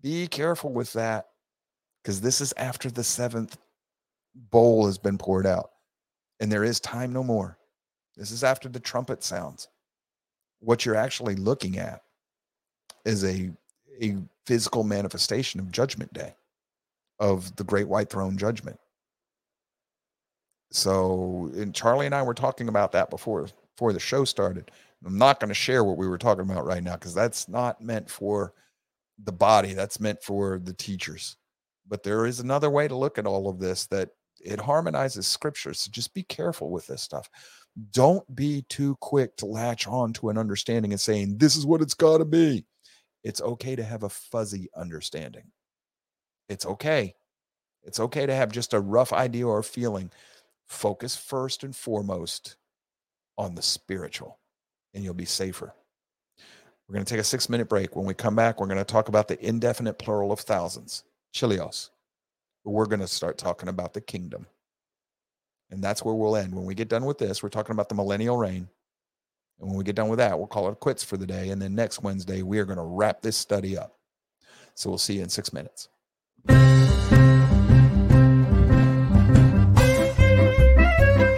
Be careful with that. Because this is after the seventh bowl has been poured out. And there is time no more. This is after the trumpet sounds. What you're actually looking at is a, a physical manifestation of Judgment Day, of the Great White Throne Judgment. So, and Charlie and I were talking about that before before the show started. I'm not going to share what we were talking about right now because that's not meant for the body. That's meant for the teachers. But there is another way to look at all of this that it harmonizes scripture. So just be careful with this stuff. Don't be too quick to latch on to an understanding and saying, this is what it's got to be. It's okay to have a fuzzy understanding. It's okay. It's okay to have just a rough idea or feeling. Focus first and foremost on the spiritual, and you'll be safer. We're going to take a six minute break. When we come back, we're going to talk about the indefinite plural of thousands, chilios. We're going to start talking about the kingdom. And that's where we'll end. When we get done with this, we're talking about the millennial reign. And when we get done with that, we'll call it quits for the day. And then next Wednesday, we are going to wrap this study up. So we'll see you in six minutes. Thank you.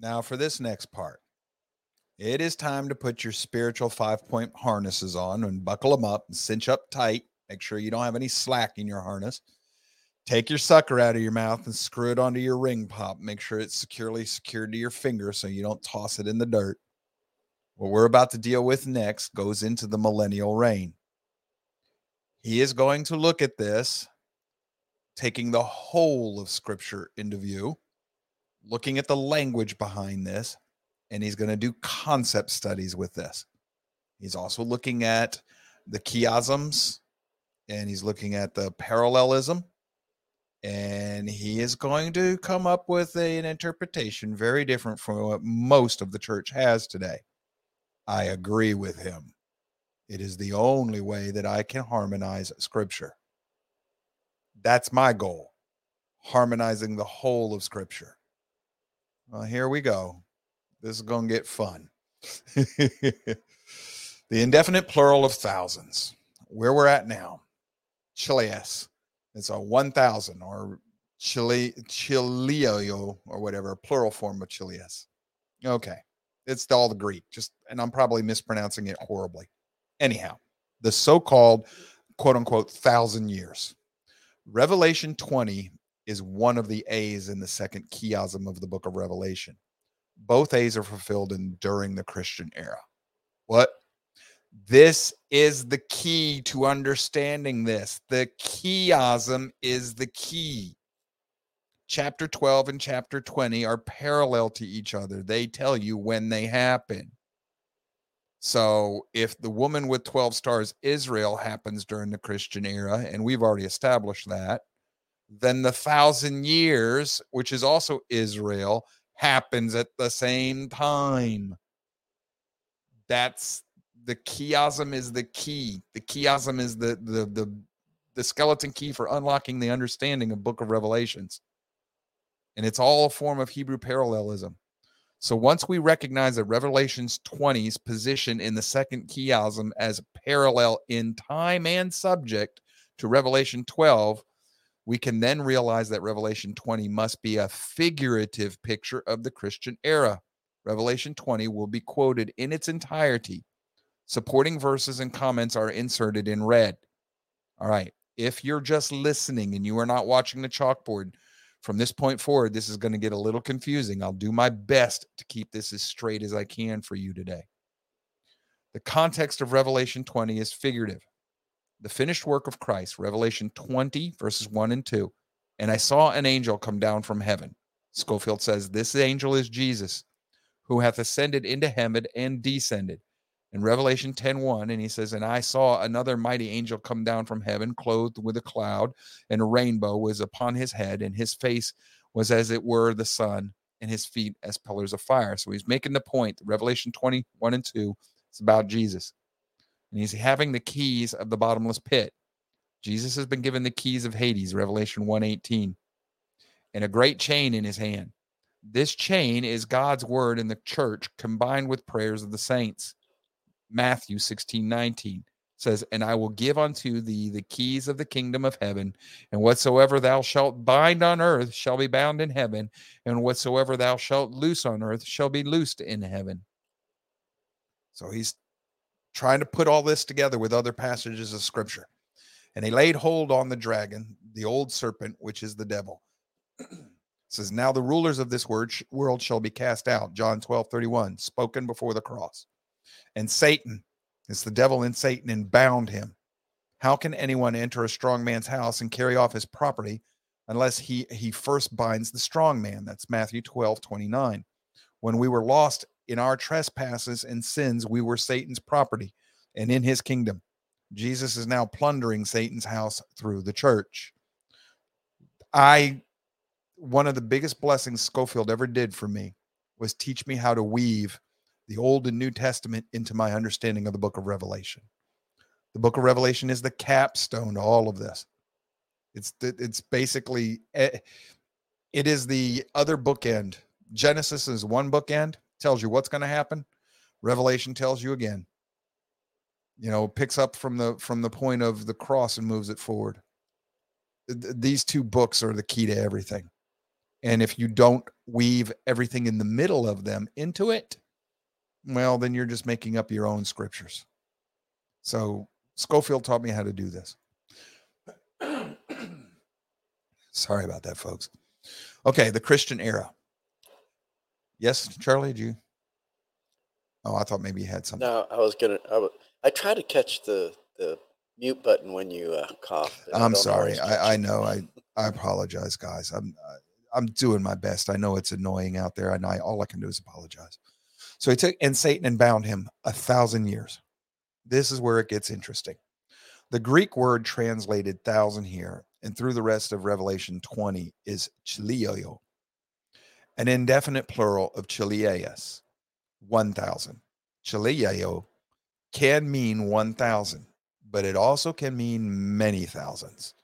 Now for this next part. It is time to put your spiritual five point harnesses on and buckle them up and cinch up tight. Make sure you don't have any slack in your harness. Take your sucker out of your mouth and screw it onto your ring pop. Make sure it's securely secured to your finger so you don't toss it in the dirt. What we're about to deal with next goes into the millennial reign. He is going to look at this, taking the whole of scripture into view, looking at the language behind this, and he's going to do concept studies with this. He's also looking at the chiasms and he's looking at the parallelism and he is going to come up with a, an interpretation very different from what most of the church has today. I agree with him. It is the only way that I can harmonize scripture. That's my goal, harmonizing the whole of scripture. Well, here we go. This is going to get fun. the indefinite plural of thousands. Where we're at now. Chileas it's a 1000 or Chile, Chileo or whatever, plural form of Chilias. Okay. It's all the Greek, just, and I'm probably mispronouncing it horribly. Anyhow, the so called quote unquote thousand years. Revelation 20 is one of the A's in the second chiasm of the book of Revelation. Both A's are fulfilled in during the Christian era. What? This is the key to understanding this. The chiasm is the key. Chapter 12 and chapter 20 are parallel to each other. They tell you when they happen. So if the woman with 12 stars, Israel, happens during the Christian era, and we've already established that, then the thousand years, which is also Israel, happens at the same time. That's the chiasm is the key. The chiasm is the the the the skeleton key for unlocking the understanding of Book of Revelations. And it's all a form of Hebrew parallelism. So once we recognize that Revelations 20's position in the second chiasm as parallel in time and subject to Revelation 12, we can then realize that Revelation 20 must be a figurative picture of the Christian era. Revelation 20 will be quoted in its entirety Supporting verses and comments are inserted in red. All right. If you're just listening and you are not watching the chalkboard, from this point forward, this is going to get a little confusing. I'll do my best to keep this as straight as I can for you today. The context of Revelation 20 is figurative. The finished work of Christ, Revelation 20, verses 1 and 2. And I saw an angel come down from heaven. Skolfield says, This angel is Jesus, who hath ascended into heaven and descended in Revelation 10 1, and he says, And I saw another mighty angel come down from heaven, clothed with a cloud, and a rainbow was upon his head, and his face was as it were the sun, and his feet as pillars of fire. So he's making the point. Revelation 21 and 2 is about Jesus. And he's having the keys of the bottomless pit. Jesus has been given the keys of Hades, Revelation 1 18, and a great chain in his hand. This chain is God's word in the church combined with prayers of the saints. Matthew 16 19 says, And I will give unto thee the keys of the kingdom of heaven, and whatsoever thou shalt bind on earth shall be bound in heaven, and whatsoever thou shalt loose on earth shall be loosed in heaven. So he's trying to put all this together with other passages of scripture. And he laid hold on the dragon, the old serpent, which is the devil. says, Now the rulers of this world shall be cast out. John 12, 31, spoken before the cross and Satan. It's the devil in Satan and bound him. How can anyone enter a strong man's house and carry off his property unless he, he first binds the strong man? That's Matthew 12, 29. When we were lost in our trespasses and sins, we were Satan's property and in his kingdom. Jesus is now plundering Satan's house through the church. I, one of the biggest blessings Skolfield ever did for me was teach me how to weave the Old and New Testament into my understanding of the book of Revelation. The book of Revelation is the capstone to all of this. It's it's basically eh, it is the other bookend. Genesis is one bookend, tells you what's going to happen. Revelation tells you again. You know, picks up from the from the point of the cross and moves it forward. These two books are the key to everything. And if you don't weave everything in the middle of them into it, well, then you're just making up your own scriptures. So Skolfield taught me how to do this. Sorry about that, folks. Okay, the Christian era. Yes, Charlie, did you? Oh, I thought maybe you had something. No, I was gonna. I, I try to catch the the mute button when you uh, cough. I I'm don't sorry. I, I know. I I apologize, guys. I'm uh, I'm doing my best. I know it's annoying out there, and I all I can do is apologize. So he took and Satan and bound him a thousand years. This is where it gets interesting. The Greek word translated thousand here, and through the rest of Revelation 20 is chilio, an indefinite plural of chilias, 1,000. Chilio can mean 1,000, but it also can mean many thousands.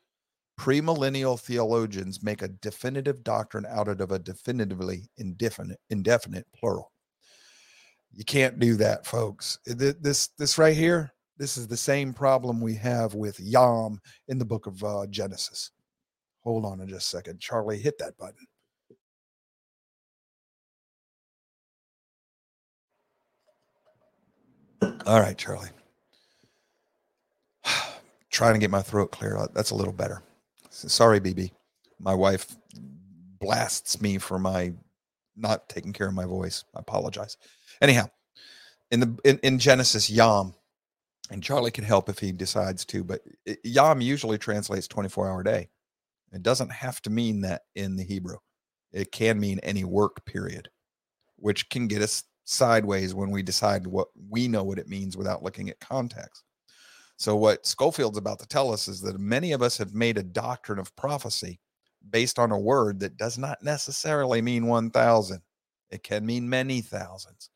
Premillennial theologians make a definitive doctrine out of a definitively indefinite, indefinite plural. You can't do that, folks. This this right here, this is the same problem we have with Yom in the book of uh, Genesis. Hold on just a second. Charlie, hit that button. All right, Charlie. Trying to get my throat clear. Uh, That's a little better. Sorry, BB. My wife blasts me for my not taking care of my voice. I apologize. Anyhow, in the in, in Genesis, Yom, and Charlie can help if he decides to, but Yom usually translates 24 hour day. It doesn't have to mean that in the Hebrew. It can mean any work period, which can get us sideways when we decide what we know what it means without looking at context. So, what Skolfield's about to tell us is that many of us have made a doctrine of prophecy based on a word that does not necessarily mean 1,000. It can mean many thousands.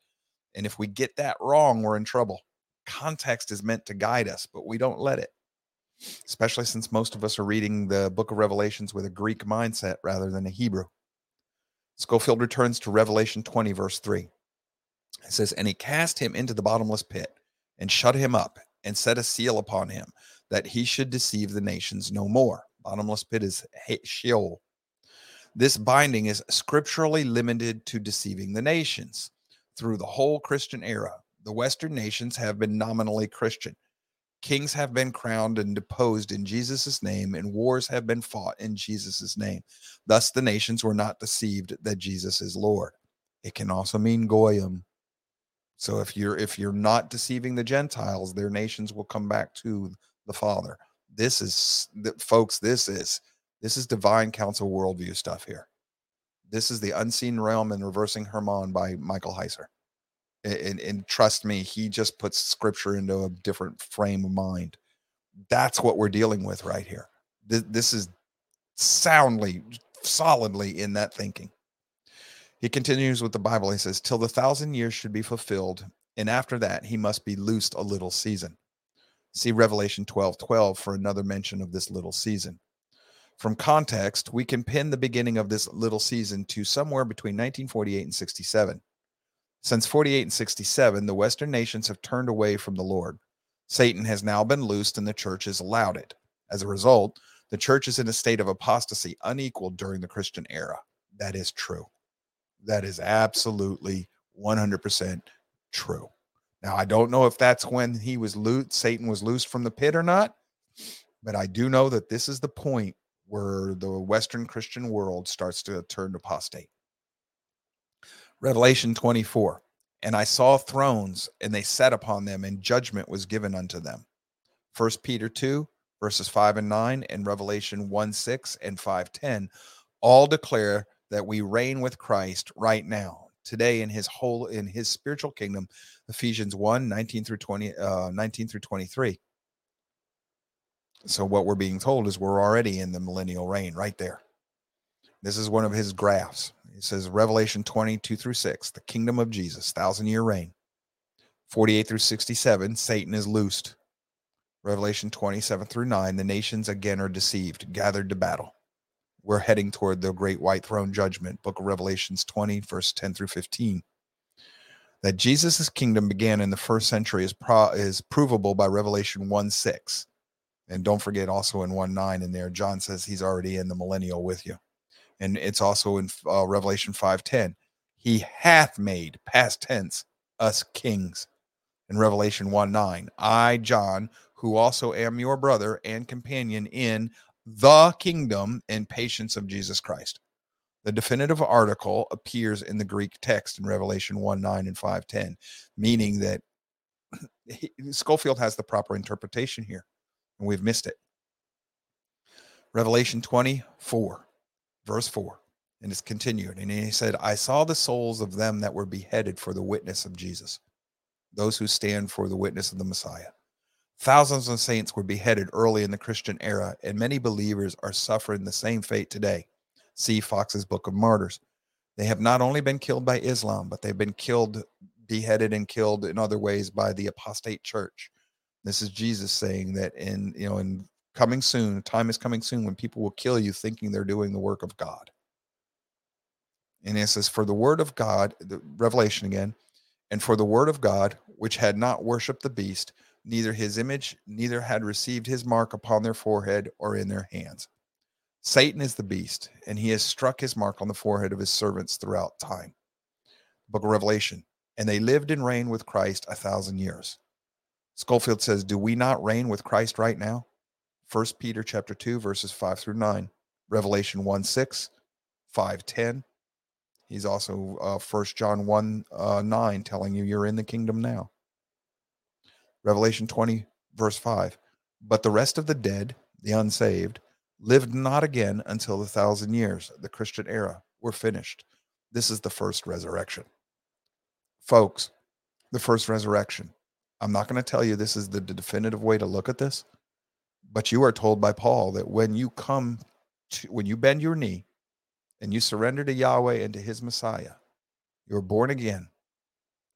And if we get that wrong, we're in trouble. Context is meant to guide us, but we don't let it, especially since most of us are reading the book of Revelations with a Greek mindset rather than a Hebrew. Skolfield returns to Revelation 20, verse 3. It says, And he cast him into the bottomless pit and shut him up and set a seal upon him that he should deceive the nations no more. Bottomless pit is He- Sheol. This binding is scripturally limited to deceiving the nations. Through the whole Christian era, the Western nations have been nominally Christian. Kings have been crowned and deposed in Jesus' name, and wars have been fought in Jesus' name. Thus, the nations were not deceived that Jesus is Lord. It can also mean Goyim. So if you're if you're not deceiving the Gentiles, their nations will come back to the Father. This is folks, this is this is divine council worldview stuff here. This is the unseen realm and reversing Hermon by Michael Heiser. A- And, and trust me, he just puts scripture into a different frame of mind. That's what we're dealing with right here. Th- This is soundly, solidly in that thinking. He continues with the Bible. He says, Till the thousand years should be fulfilled, and after that he must be loosed a little season. See Revelation 12 12 for another mention of this little season. From context, we can pin the beginning of this little season to somewhere between 1948 and 67. Since 48 and 67, the Western nations have turned away from the Lord. Satan has now been loosed and the church has allowed it. As a result, the church is in a state of apostasy unequaled during the Christian era. That is true. That is absolutely 100% true. Now, I don't know if that's when he was loose, Satan was loosed from the pit or not, but I do know that this is the point where the Western Christian world starts to turn apostate. Revelation 24. And I saw thrones, and they sat upon them, and judgment was given unto them. First Peter 2, verses 5 and 9, and Revelation 1 6 and 5 10 all declare that we reign with Christ right now, today in his whole in his spiritual kingdom. Ephesians 1 19 through 20, uh, 19 through 23. So what we're being told is we're already in the millennial reign right there. This is one of his graphs. It says Revelation 22 through 6, the kingdom of Jesus, thousand year reign. 48 through 67, Satan is loosed. Revelation 27 through 9, the nations again are deceived, gathered to battle. We're heading toward the great white throne judgment, book of Revelations 20, verse 10 through 15. That Jesus' kingdom began in the first century is, pro- is provable by Revelation 1 6. And don't forget also in 1 9 in there, John says he's already in the millennial with you. And it's also in uh, Revelation 5:10. He hath made past tense us kings. In Revelation 1 9, I, John, who also am your brother and companion in the kingdom and patience of Jesus Christ. The definitive article appears in the Greek text in Revelation 1 9 and 510, meaning that Skolfield has the proper interpretation here, and we've missed it. Revelation 24, verse 4, and it's continued. And he said, I saw the souls of them that were beheaded for the witness of Jesus, those who stand for the witness of the Messiah. Thousands of saints were beheaded early in the Christian era, and many believers are suffering the same fate today. See Fox's Book of Martyrs. They have not only been killed by Islam, but they've been killed, beheaded, and killed in other ways by the apostate church. This is Jesus saying that in you know in coming soon, time is coming soon when people will kill you thinking they're doing the work of God. And it says, For the word of God, the Revelation again, and for the word of God, which had not worshipped the beast, neither his image, neither had received his mark upon their forehead or in their hands. Satan is the beast, and he has struck his mark on the forehead of his servants throughout time. Book of Revelation. And they lived and reigned with Christ a thousand years. Skolfield says, Do we not reign with Christ right now? First Peter chapter 2, verses 5 through 9. Revelation 1 6, 5 10. He's also uh, 1 John 1 uh, 9 telling you you're in the kingdom now. Revelation 20, verse 5. But the rest of the dead, the unsaved, lived not again until the thousand years, the Christian era, were finished. This is the first resurrection. Folks, the first resurrection. I'm not going to tell you this is the definitive way to look at this, but you are told by Paul that when you come to, when you bend your knee and you surrender to Yahweh and to his Messiah, you're born again.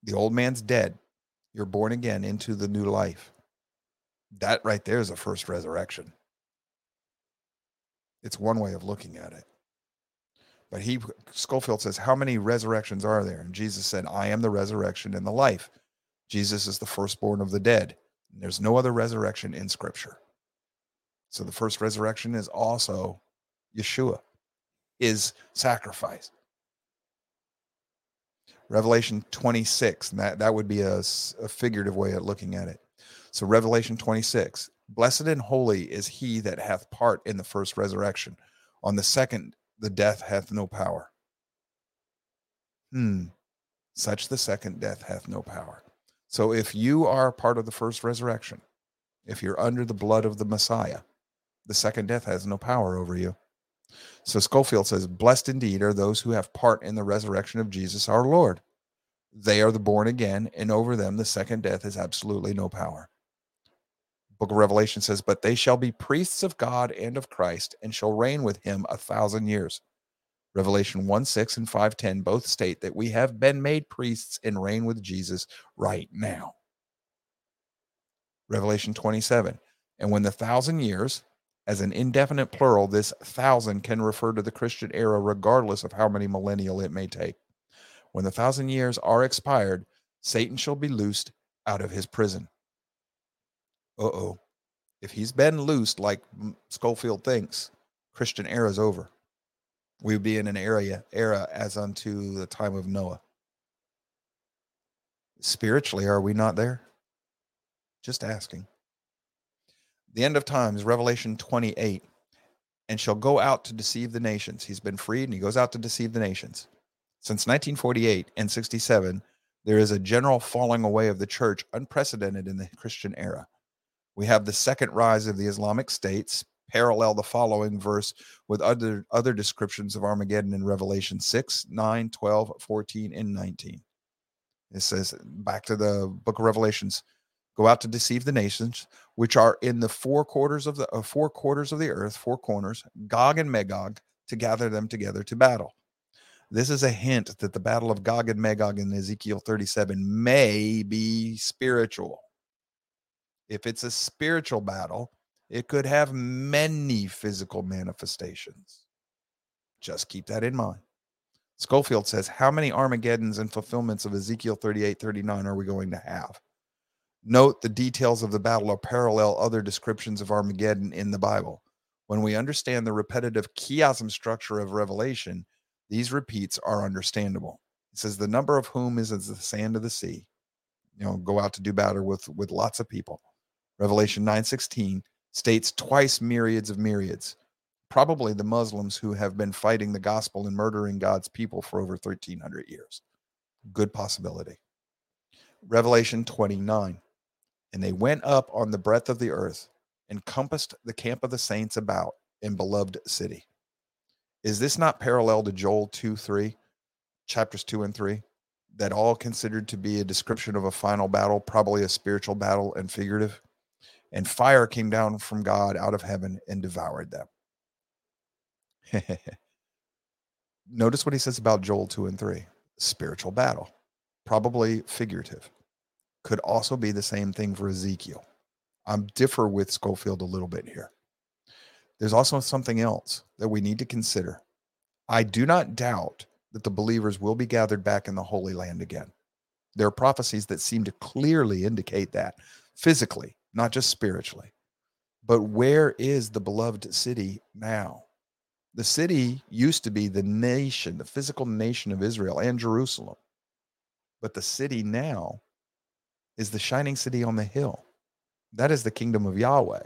The old man's dead. You're born again into the new life. That right there is a first resurrection. It's one way of looking at it. But he, Skolfield says, How many resurrections are there? And Jesus said, I am the resurrection and the life. Jesus is the firstborn of the dead. There's no other resurrection in Scripture. So the first resurrection is also Yeshua, his sacrifice. Revelation 26, and that, that would be a, a figurative way of looking at it. So, Revelation 26, blessed and holy is he that hath part in the first resurrection. On the second, the death hath no power. Hmm. Such the second death hath no power. So, if you are part of the first resurrection, if you're under the blood of the Messiah, the second death has no power over you. So Skolfield says, Blessed indeed are those who have part in the resurrection of Jesus our Lord. They are the born again, and over them the second death has absolutely no power. Book of Revelation says, But they shall be priests of God and of Christ, and shall reign with him a thousand years. Revelation 1 6 and 510 both state that we have been made priests and reign with Jesus right now. Revelation 27. And when the thousand years, as an indefinite plural, this thousand can refer to the Christian era, regardless of how many millennial it may take. When the thousand years are expired, Satan shall be loosed out of his prison. Uh oh. If he's been loosed like Skolfield thinks, Christian era is over. We would be in an area era as unto the time of Noah. Spiritually, are we not there? Just asking the end of times, Revelation 28, and shall go out to deceive the nations. He's been freed and he goes out to deceive the nations. Since 1948 and 67, there is a general falling away of the church unprecedented in the Christian era. We have the second rise of the Islamic states, parallel the following verse with other, other descriptions of Armageddon in Revelation 6, 9, 12, 14, and 19. It says, back to the book of Revelations, go out to deceive the nations which are in the four quarters of the uh, four quarters of the earth four corners gog and magog to gather them together to battle. This is a hint that the battle of gog and magog in ezekiel 37 may be spiritual. If it's a spiritual battle it could have many physical manifestations. Just keep that in mind. Skolfield says, How many Armageddons and fulfillments of Ezekiel 38 39 are we going to have? Note the details of the battle are parallel other descriptions of Armageddon in the Bible. When we understand the repetitive chiasm structure of Revelation, these repeats are understandable. It says, The number of whom is as the sand of the sea. You know, go out to do battle with, with lots of people. Revelation 9:16 states twice myriads of myriads. Probably the Muslims who have been fighting the gospel and murdering God's people for over 1300 years. Good possibility. Revelation 29. And they went up on the breadth of the earth and compassed the camp of the saints about in beloved city. Is this not parallel to Joel 2 3, chapters 2 and 3, that all considered to be a description of a final battle, probably a spiritual battle and figurative? And fire came down from God out of heaven and devoured them. Notice what he says about Joel 2 and 3 spiritual battle, probably figurative. Could also be the same thing for Ezekiel. I differ with Skolfield a little bit here. There's also something else that we need to consider. I do not doubt that the believers will be gathered back in the Holy Land again. There are prophecies that seem to clearly indicate that physically, not just spiritually. But where is the beloved city now? The city used to be the nation, the physical nation of Israel and Jerusalem. But the city now is the shining city on the hill. That is the kingdom of Yahweh.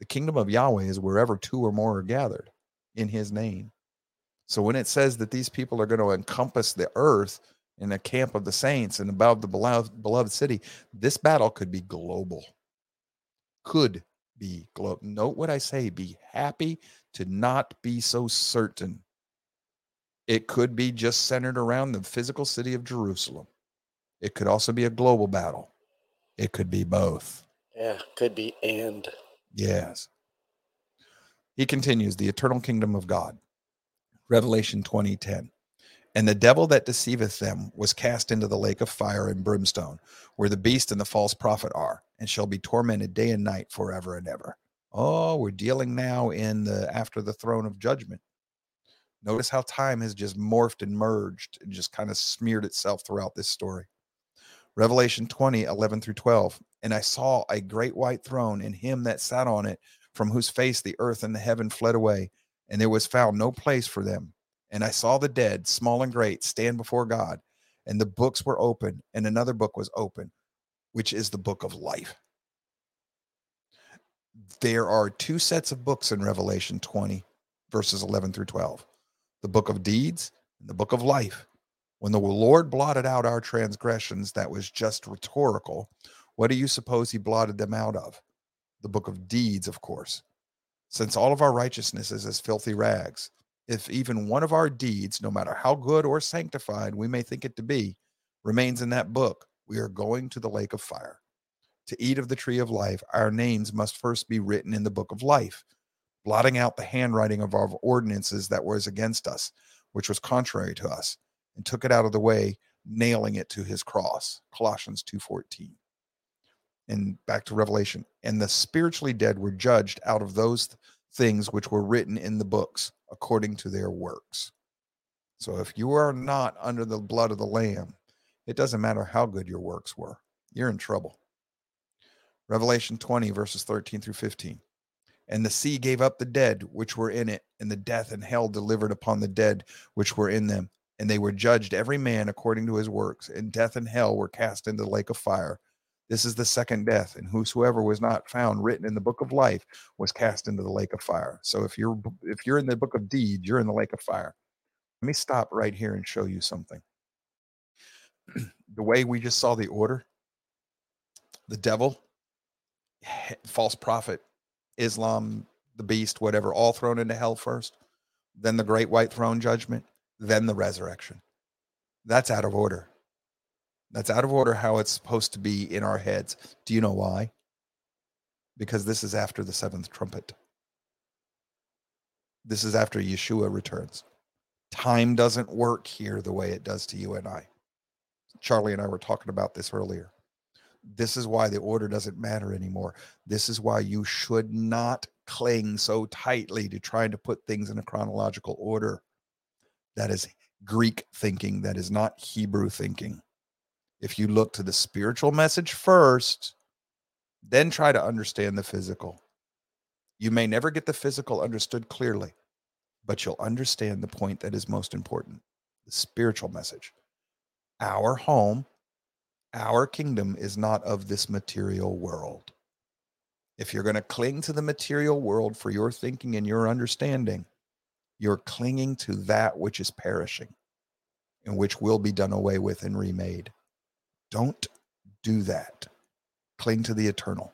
The kingdom of Yahweh is wherever two or more are gathered in his name. So when it says that these people are going to encompass the earth in the camp of the saints and above the beloved, beloved city, this battle could be global. Could be global. Note what I say be happy to not be so certain. It could be just centered around the physical city of Jerusalem. It could also be a global battle. It could be both. Yeah, could be and. Yes. He continues the eternal kingdom of God. Revelation 20:10. And the devil that deceiveth them was cast into the lake of fire and brimstone, where the beast and the false prophet are, and shall be tormented day and night forever and ever. Oh, we're dealing now in the after the throne of judgment. Notice how time has just morphed and merged and just kind of smeared itself throughout this story. Revelation 20, 11 through 12. And I saw a great white throne and him that sat on it, from whose face the earth and the heaven fled away, and there was found no place for them. And I saw the dead, small and great, stand before God, and the books were open, and another book was open, which is the book of life. There are two sets of books in Revelation 20, verses 11 through 12 the book of deeds and the book of life. When the Lord blotted out our transgressions, that was just rhetorical. What do you suppose he blotted them out of? The book of deeds, of course. Since all of our righteousness is as filthy rags, if even one of our deeds, no matter how good or sanctified we may think it to be, remains in that book, we are going to the lake of fire. To eat of the tree of life, our names must first be written in the book of life, blotting out the handwriting of our ordinances that was against us, which was contrary to us and took it out of the way, nailing it to his cross. Colossians 2:14. And back to Revelation. And the spiritually dead were judged out of those things which were written in the books according to their works. So if you are not under the blood of the lamb, it doesn't matter how good your works were. You're in trouble. Revelation 20 verses 13 through 15. And the sea gave up the dead which were in it, and the death and hell delivered upon the dead which were in them and they were judged every man according to his works, and death and hell were cast into the lake of fire. This is the second death, and whosoever was not found written in the book of life was cast into the lake of fire. So if you're if you're in the book of deeds, you're in the lake of fire. Let me stop right here and show you something. the way we just saw the order, the devil, false prophet, Islam, the beast, whatever, all thrown into hell first, then the great white throne judgment, then the resurrection. That's out of order. That's out of order how it's supposed to be in our heads. Do you know why? Because this is after the seventh trumpet. This is after Yeshua returns. Time doesn't work here the way it does to you and I. Charlie and I were talking about this earlier. This is why the order doesn't matter anymore. This is why you should not cling so tightly to trying to put things in a chronological order. That is Greek thinking, that is not Hebrew thinking. If you look to the spiritual message first, then try to understand the physical. You may never get the physical understood clearly, but you'll understand the point that is most important the spiritual message. Our home, our kingdom is not of this material world. If you're going to cling to the material world for your thinking and your understanding, you're clinging to that which is perishing and which will be done away with and remade. Don't do that. Cling to the eternal.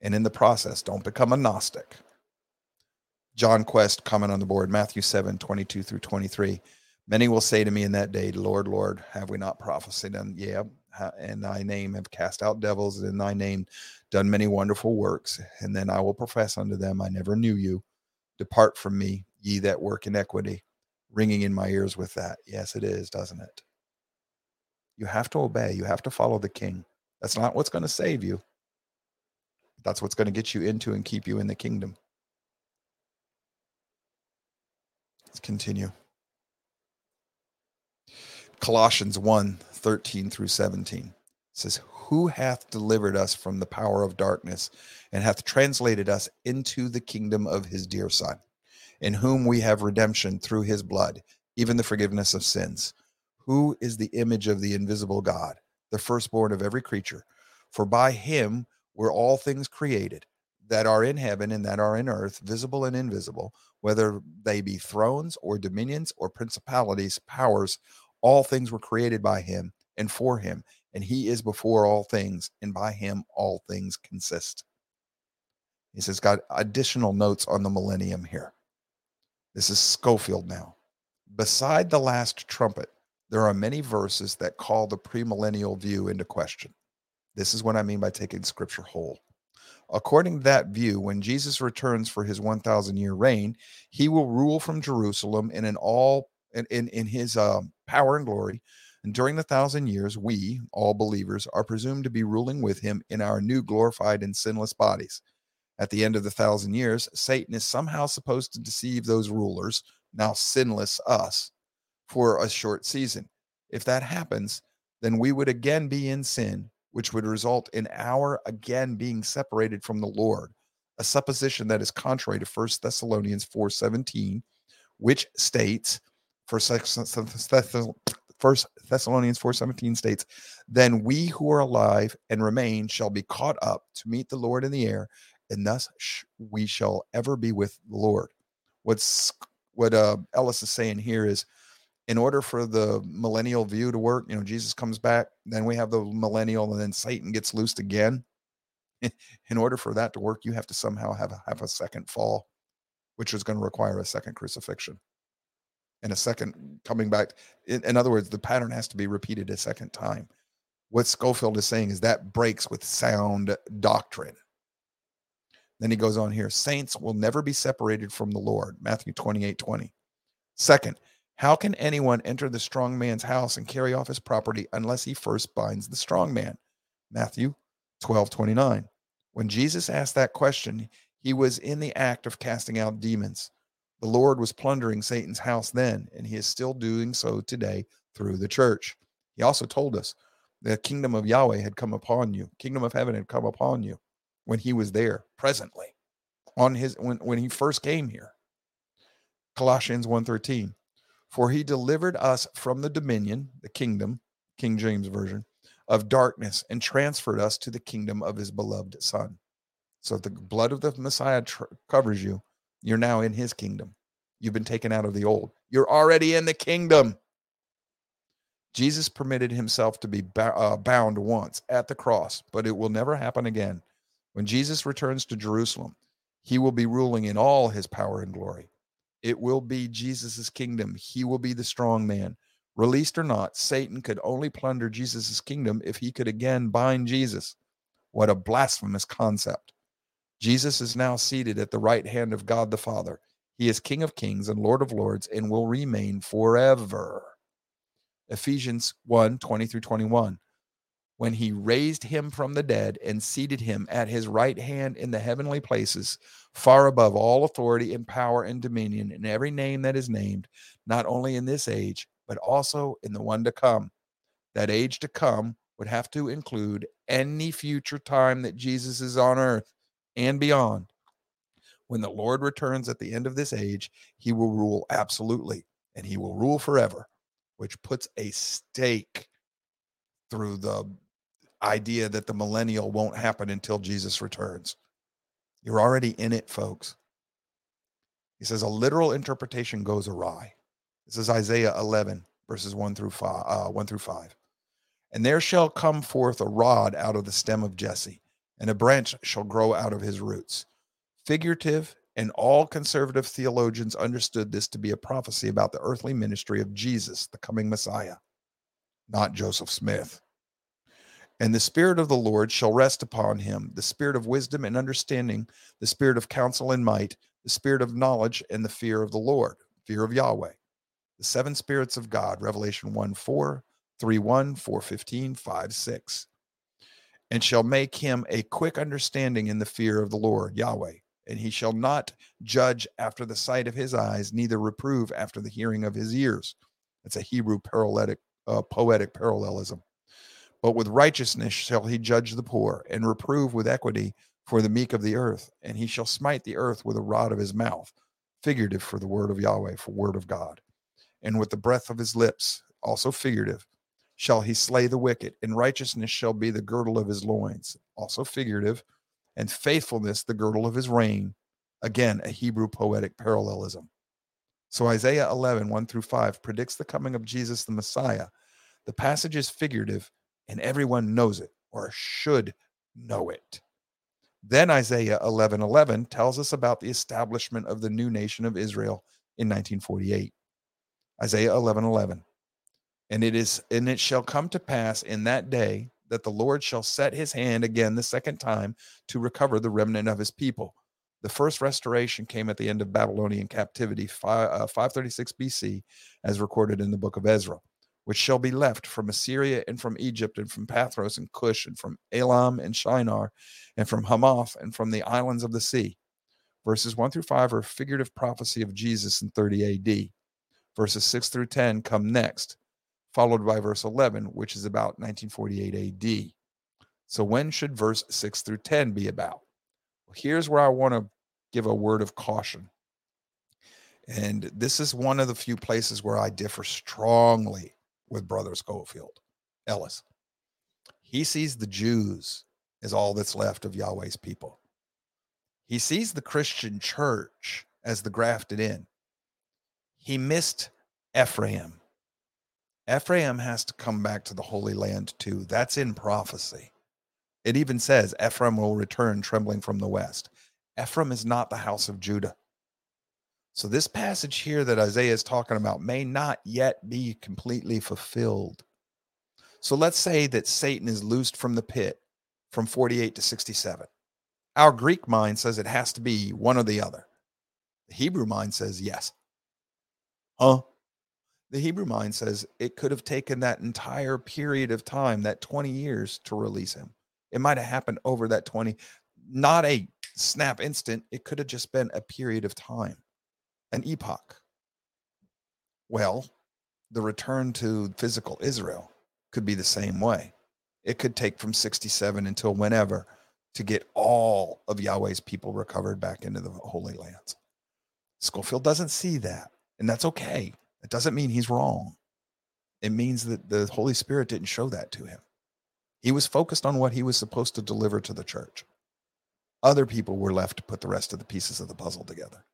And in the process, don't become a Gnostic. John Quest, comment on the board, Matthew 7, 22 through 23. Many will say to me in that day, Lord, Lord, have we not prophesied? And yeah, in thy name have cast out devils, and in thy name done many wonderful works. And then I will profess unto them, I never knew you. Depart from me, ye that work iniquity. Ringing in my ears with that. Yes, it is, doesn't it? You have to obey. You have to follow the king. That's not what's going to save you. That's what's going to get you into and keep you in the kingdom. Let's continue. Colossians 1 13 through 17 says, Who hath delivered us from the power of darkness and hath translated us into the kingdom of his dear Son, in whom we have redemption through his blood, even the forgiveness of sins, who is the image of the invisible God, the firstborn of every creature. For by him were all things created that are in heaven and that are in earth, visible and invisible, whether they be thrones or dominions or principalities, powers all things were created by him and for him, and he is before all things, and by him all things consist. He says, got additional notes on the millennium here. This is Skolfield now. Beside the last trumpet, there are many verses that call the premillennial view into question. This is what I mean by taking scripture whole. According to that view, when Jesus returns for his 1,000 year reign, he will rule from Jerusalem and in all in, in, in his um, power and glory. And during the thousand years, we, all believers, are presumed to be ruling with him in our new glorified and sinless bodies. At the end of the thousand years, Satan is somehow supposed to deceive those rulers, now sinless us, for a short season. If that happens, then we would again be in sin, which would result in our again being separated from the Lord, a supposition that is contrary to 1 Thessalonians 4:17, which states, First Thessalonians 4:17 states, "Then we who are alive and remain shall be caught up to meet the Lord in the air, and thus we shall ever be with the Lord." What's what uh, Ellis is saying here is, in order for the millennial view to work, you know, Jesus comes back, then we have the millennial, and then Satan gets loosed again. in order for that to work, you have to somehow have a, have a second fall, which is going to require a second crucifixion and a second coming back. In, in, other words, the pattern has to be repeated a second time. What Skolfield is saying is that breaks with sound doctrine. Then he goes on here saints will never be separated from the Lord. Matthew 28 20. Second, how can anyone enter the strong man's house and carry off his property unless he first binds the strong man? Matthew 12 29. When Jesus asked that question, he was in the act of casting out demons. The Lord was plundering Satan's house then, and he is still doing so today through the church. He also told us the kingdom of Yahweh had come upon you, kingdom of heaven had come upon you when he was there presently on his when, when he first came here. Colossians 1:13. For he delivered us from the dominion, the kingdom, King James version, of darkness and transferred us to the kingdom of his beloved son. So the blood of the Messiah tr- covers you you're now in his kingdom. You've been taken out of the old. You're already in the kingdom. Jesus permitted himself to be uh, bound once at the cross, but it will never happen again. When Jesus returns to Jerusalem, he will be ruling in all his power and glory. It will be Jesus' kingdom. He will be the strong man. Released or not, Satan could only plunder Jesus' kingdom if he could again bind Jesus. What a blasphemous concept. Jesus is now seated at the right hand of God the Father. He is King of kings and Lord of lords and will remain forever. Ephesians 1 20 through 21. When he raised him from the dead and seated him at his right hand in the heavenly places, far above all authority and power and dominion, and every name that is named, not only in this age, but also in the one to come. That age to come would have to include any future time that Jesus is on earth and beyond. When the Lord returns at the end of this age, he will rule absolutely and he will rule forever, which puts a stake through the idea that the millennial won't happen until Jesus returns. You're already in it, folks. He says a literal interpretation goes awry. This is Isaiah 11, verses 1 through 5. Uh, 1 through 5. And there shall come forth a rod out of the stem of Jesse, and a branch shall grow out of his roots. Figurative and all conservative theologians understood this to be a prophecy about the earthly ministry of Jesus, the coming Messiah, not Joseph Smith. And the Spirit of the Lord shall rest upon him the Spirit of wisdom and understanding, the Spirit of counsel and might, the Spirit of knowledge and the fear of the Lord, fear of Yahweh. The seven spirits of God, Revelation 1 4, 3 1, 4 15, 5 6. And shall make him a quick understanding in the fear of the Lord, Yahweh and he shall not judge after the sight of his eyes, neither reprove after the hearing of his ears. That's a Hebrew paralletic, uh, poetic parallelism. But with righteousness shall he judge the poor, and reprove with equity for the meek of the earth. And he shall smite the earth with a rod of his mouth, figurative for the word of Yahweh, for word of God. And with the breath of his lips, also figurative, shall he slay the wicked, and righteousness shall be the girdle of his loins, also figurative and faithfulness the girdle of his reign. Again, a Hebrew poetic parallelism. So Isaiah 11, 1 through 5 predicts the coming of Jesus the Messiah. The passage is figurative, and everyone knows it or should know it. Then Isaiah 11, 11 tells us about the establishment of the new nation of Israel in 1948. Isaiah 11, 11. And it is and it shall come to pass in that day that the Lord shall set his hand again the second time to recover the remnant of his people. The first restoration came at the end of Babylonian captivity, 536 uh, BC, as recorded in the book of Ezra, which shall be left from Assyria and from Egypt and from Pathros and Cush and from Elam and Shinar and from Hamath and from the islands of the sea. Verses 1 through 5 are figurative prophecy of Jesus in 30 AD. Verses 6 through 10 come next followed by verse 11, which is about 1948 AD. So, when should verse 6 through 10 be about? Well, here's where I want to give a word of caution. And this is one of the few places where I differ strongly with Brother Skolfield, Ellis. He sees the Jews as all that's left of Yahweh's people. He sees the Christian church as the grafted in. He missed Ephraim Ephraim has to come back to the Holy Land too. That's in prophecy. It even says Ephraim will return trembling from the west. Ephraim is not the house of Judah. So, this passage here that Isaiah is talking about may not yet be completely fulfilled. So, let's say that Satan is loosed from the pit from 48 to 67. Our Greek mind says it has to be one or the other. The Hebrew mind says yes. Huh? the Hebrew mind says it could have taken that entire period of time, that 20 years, to release him. It might have happened over that 20, not a snap instant. It could have just been a period of time, an epoch. Well, the return to physical Israel could be the same way. It could take from 67 until whenever to get all of Yahweh's people recovered back into the Holy Lands. Skolfield doesn't see that, and that's okay. It doesn't mean he's wrong. It means that the Holy Spirit didn't show that to him. He was focused on what he was supposed to deliver to the church. Other people were left to put the rest of the pieces of the puzzle together.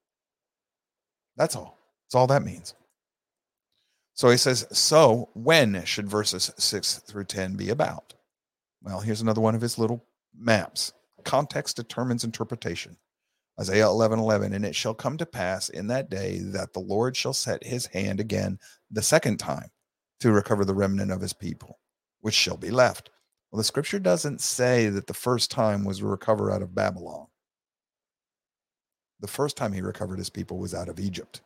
That's all. That's all that means. So he says, So when should verses 6 through 10 be about? Well, here's another one of his little maps. Context determines interpretation. Isaiah 11, 11, and it shall come to pass in that day that the Lord shall set his hand again the second time to recover the remnant of his people, which shall be left. Well, the scripture doesn't say that the first time was recover out of Babylon. The first time he recovered his people was out of Egypt.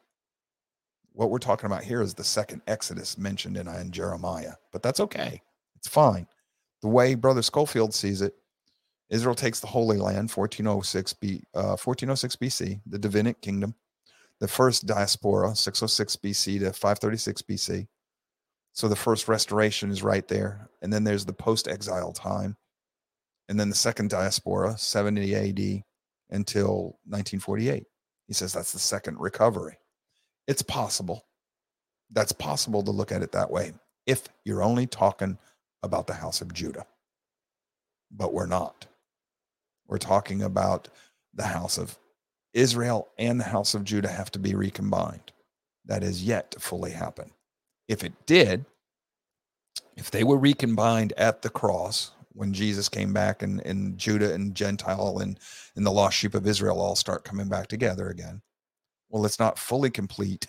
What we're talking about here is the second Exodus mentioned in, in Jeremiah, but that's okay. It's fine. The way Brother Skolfield sees it, Israel takes the Holy Land, 1406, B, uh, 1406 BC, the Davidic kingdom. The first diaspora, 606 BC to 536 BC. So the first restoration is right there. And then there's the post exile time. And then the second diaspora, 70 AD. Until 1948. He says that's the second recovery. It's possible. That's possible to look at it that way if you're only talking about the house of Judah. But we're not. We're talking about the house of Israel and the house of Judah have to be recombined. That is yet to fully happen. If it did, if they were recombined at the cross when Jesus came back and, and Judah and Gentile and, and the lost sheep of Israel all start coming back together again, well, it's not fully complete.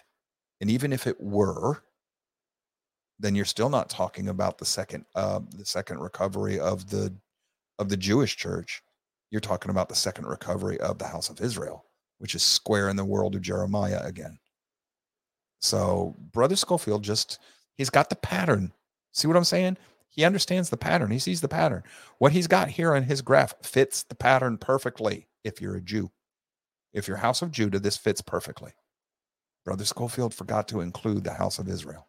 And even if it were, then you're still not talking about the second uh, the second recovery of the of the Jewish church. You're talking about the second recovery of the house of Israel, which is square in the world of Jeremiah again. So Brother Skolfield just he's got the pattern. See what I'm saying? He understands the pattern. He sees the pattern. What he's got here on his graph fits the pattern perfectly if you're a Jew. If you're House of Judah, this fits perfectly. Brother Skolfield forgot to include the house of Israel.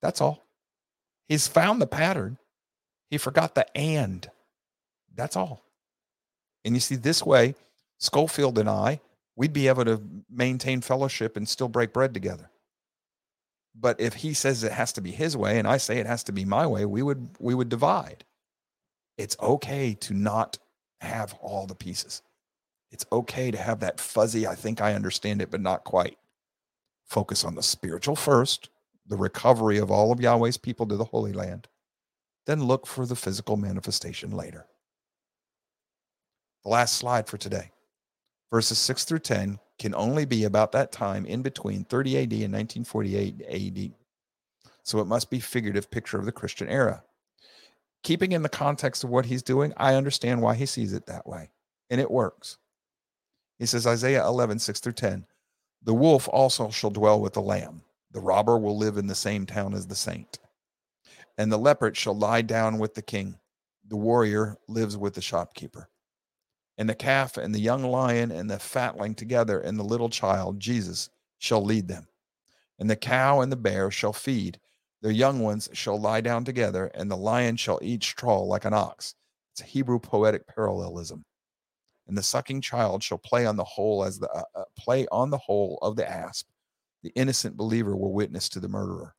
That's all. He's found the pattern. He forgot the and. That's all. And you see, this way, Skolfield and I, we'd be able to maintain fellowship and still break bread together. But if he says it has to be his way and I say it has to be my way, we would we would divide. It's okay to not have all the pieces. It's okay to have that fuzzy, I think I understand it, but not quite. Focus on the spiritual first, the recovery of all of Yahweh's people to the Holy Land. Then look for the physical manifestation later. The last slide for today. Verses 6 through 10 can only be about that time in between 30 AD and 1948 AD. So it must be figurative picture of the Christian era. Keeping in the context of what he's doing, I understand why he sees it that way. And it works. He says, Isaiah 11, 6 through 10. The wolf also shall dwell with the lamb. The robber will live in the same town as the saint. And the leopard shall lie down with the king. The warrior lives with the shopkeeper. And the calf and the young lion and the fatling together, and the little child, Jesus, shall lead them. And the cow and the bear shall feed. Their young ones shall lie down together, and the lion shall eat straw like an ox. It's a Hebrew poetic parallelism and the sucking child shall play on the hole as the uh, uh, play on the hole of the asp the innocent believer will witness to the murderer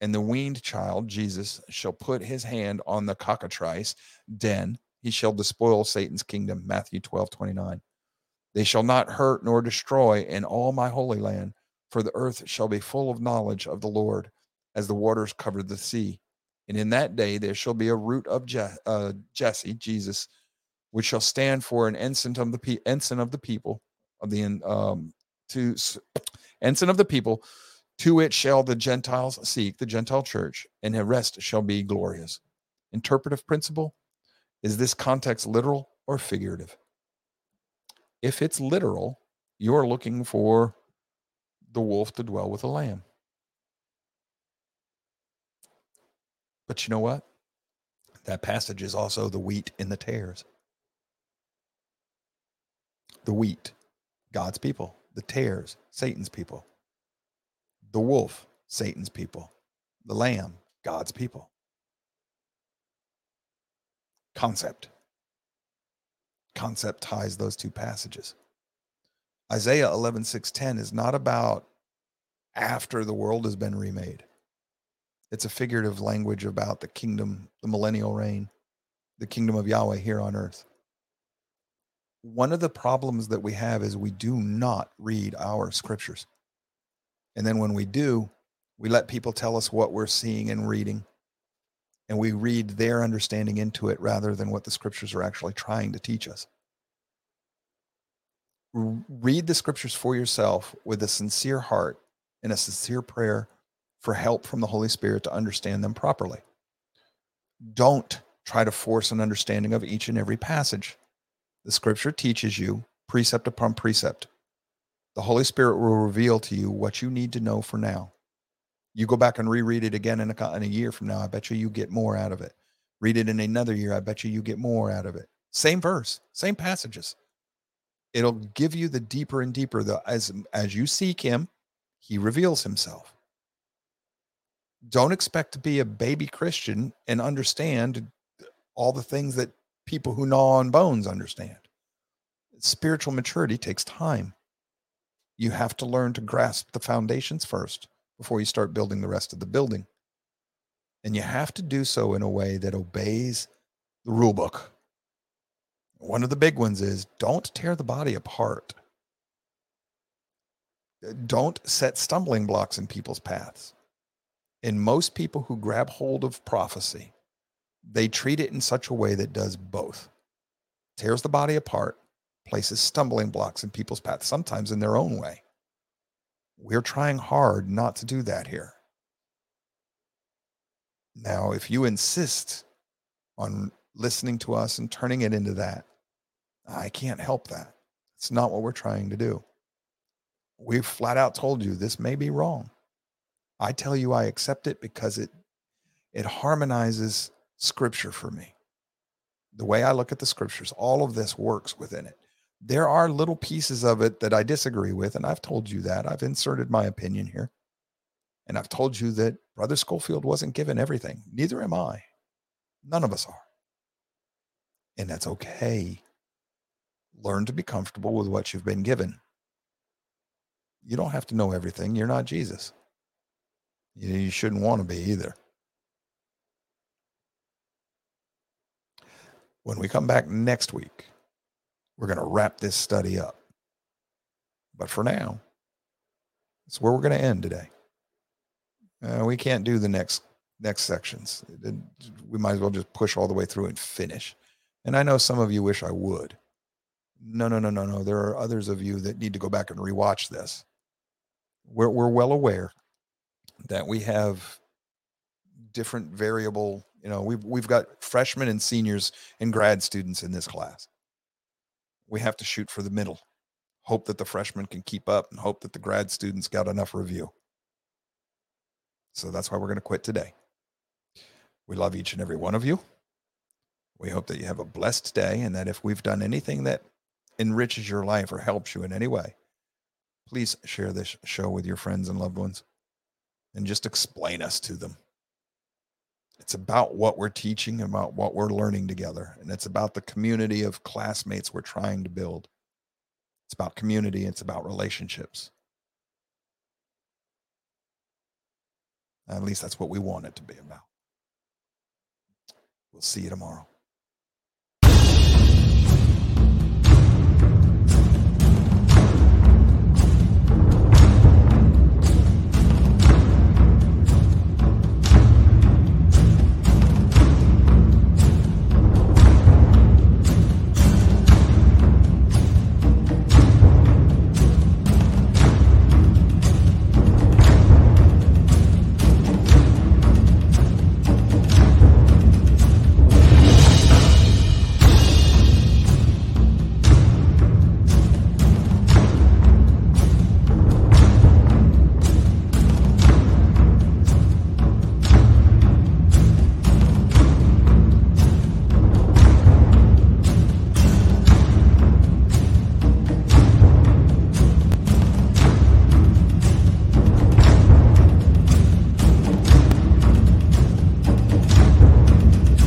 and the weaned child jesus shall put his hand on the cockatrice den he shall despoil satan's kingdom matthew 12 29 they shall not hurt nor destroy in all my holy land for the earth shall be full of knowledge of the lord as the waters cover the sea. And in that day there shall be a root of Je- uh, jesse jesus which shall stand for an ensign of the pe- ensign of the people of the um to ensign of the people to it shall the gentiles seek the gentile church and the rest shall be glorious. Interpretive principle is this context literal or figurative? If it's literal you're looking for the wolf to dwell with the lamb. But you know what? That passage is also the wheat in the tares. The wheat, God's people, the tares, Satan's people, the wolf, Satan's people, the lamb, God's people. Concept. Concept ties those two passages. Isaiah 11, 6, 10 is not about after the world has been remade. It's a figurative language about the kingdom, the millennial reign, the kingdom of Yahweh here on earth one of the problems that we have is we do not read our scriptures. And then when we do, we let people tell us what we're seeing and reading. And we read their understanding into it rather than what the scriptures are actually trying to teach us. Read the scriptures for yourself with a sincere heart and a sincere prayer for help from the Holy Spirit to understand them properly. Don't try to force an understanding of each and every passage the scripture teaches you precept upon precept. The Holy Spirit will reveal to you what you need to know for now. You go back and reread it again in a, in a year from now, I bet you you get more out of it. Read it in another year, I bet you you get more out of it. Same verse, same passages. It'll give you the deeper and deeper. The as as you seek Him, He reveals Himself. Don't expect to be a baby Christian and understand all the things that people who gnaw on bones understand. spiritual maturity takes time. You have to learn to grasp the foundations first before you start building the rest of the building. And you have to do so in a way that obeys the rule book. One of the big ones is don't tear the body apart. Uh, don't set stumbling blocks in people's paths. And most people who grab hold of prophecy, they treat it in such a way that does both tears the body apart, places stumbling blocks in people's paths, sometimes in their own way. We're trying hard not to do that here. Now, if you insist on listening to us and turning it into that, I can't help that. It's not what we're trying to do. We've flat out told you this may be wrong. I tell you I accept it because it it harmonizes scripture for me. The way I look at the scriptures, all of this works within it. There are little pieces of it that I disagree with, and I've told you that. I've inserted my opinion here. And I've told you that Brother Skolfield wasn't given everything. Neither am I. None of us are. And that's okay. Learn to be comfortable with what you've been given. You don't have to know everything. You're not Jesus. You shouldn't want to be either. When we come back next week, we're going to wrap this study up. But for now, that's where we're going to end today. Uh, we can't do the next next sections. We might as well just push all the way through and finish. And I know some of you wish I would. No, no, no, no, no. There are others of you that need to go back and rewatch this. We're we're well aware that we have different variable you know we've we've got freshmen and seniors and grad students in this class we have to shoot for the middle. Hope that the freshmen can keep up and hope that the grad students got enough review. So that's why we're going to quit today. We love each and every one of you. We hope that you have a blessed day and that if we've done anything that enriches your life or helps you in any way please share this show with your friends and loved ones and just explain us to them. It's about what we're teaching, about what we're learning together, and it's about the community of classmates we're trying to build. It's about community, it's about relationships. At least that's what we want it to be about. We'll see you tomorrow.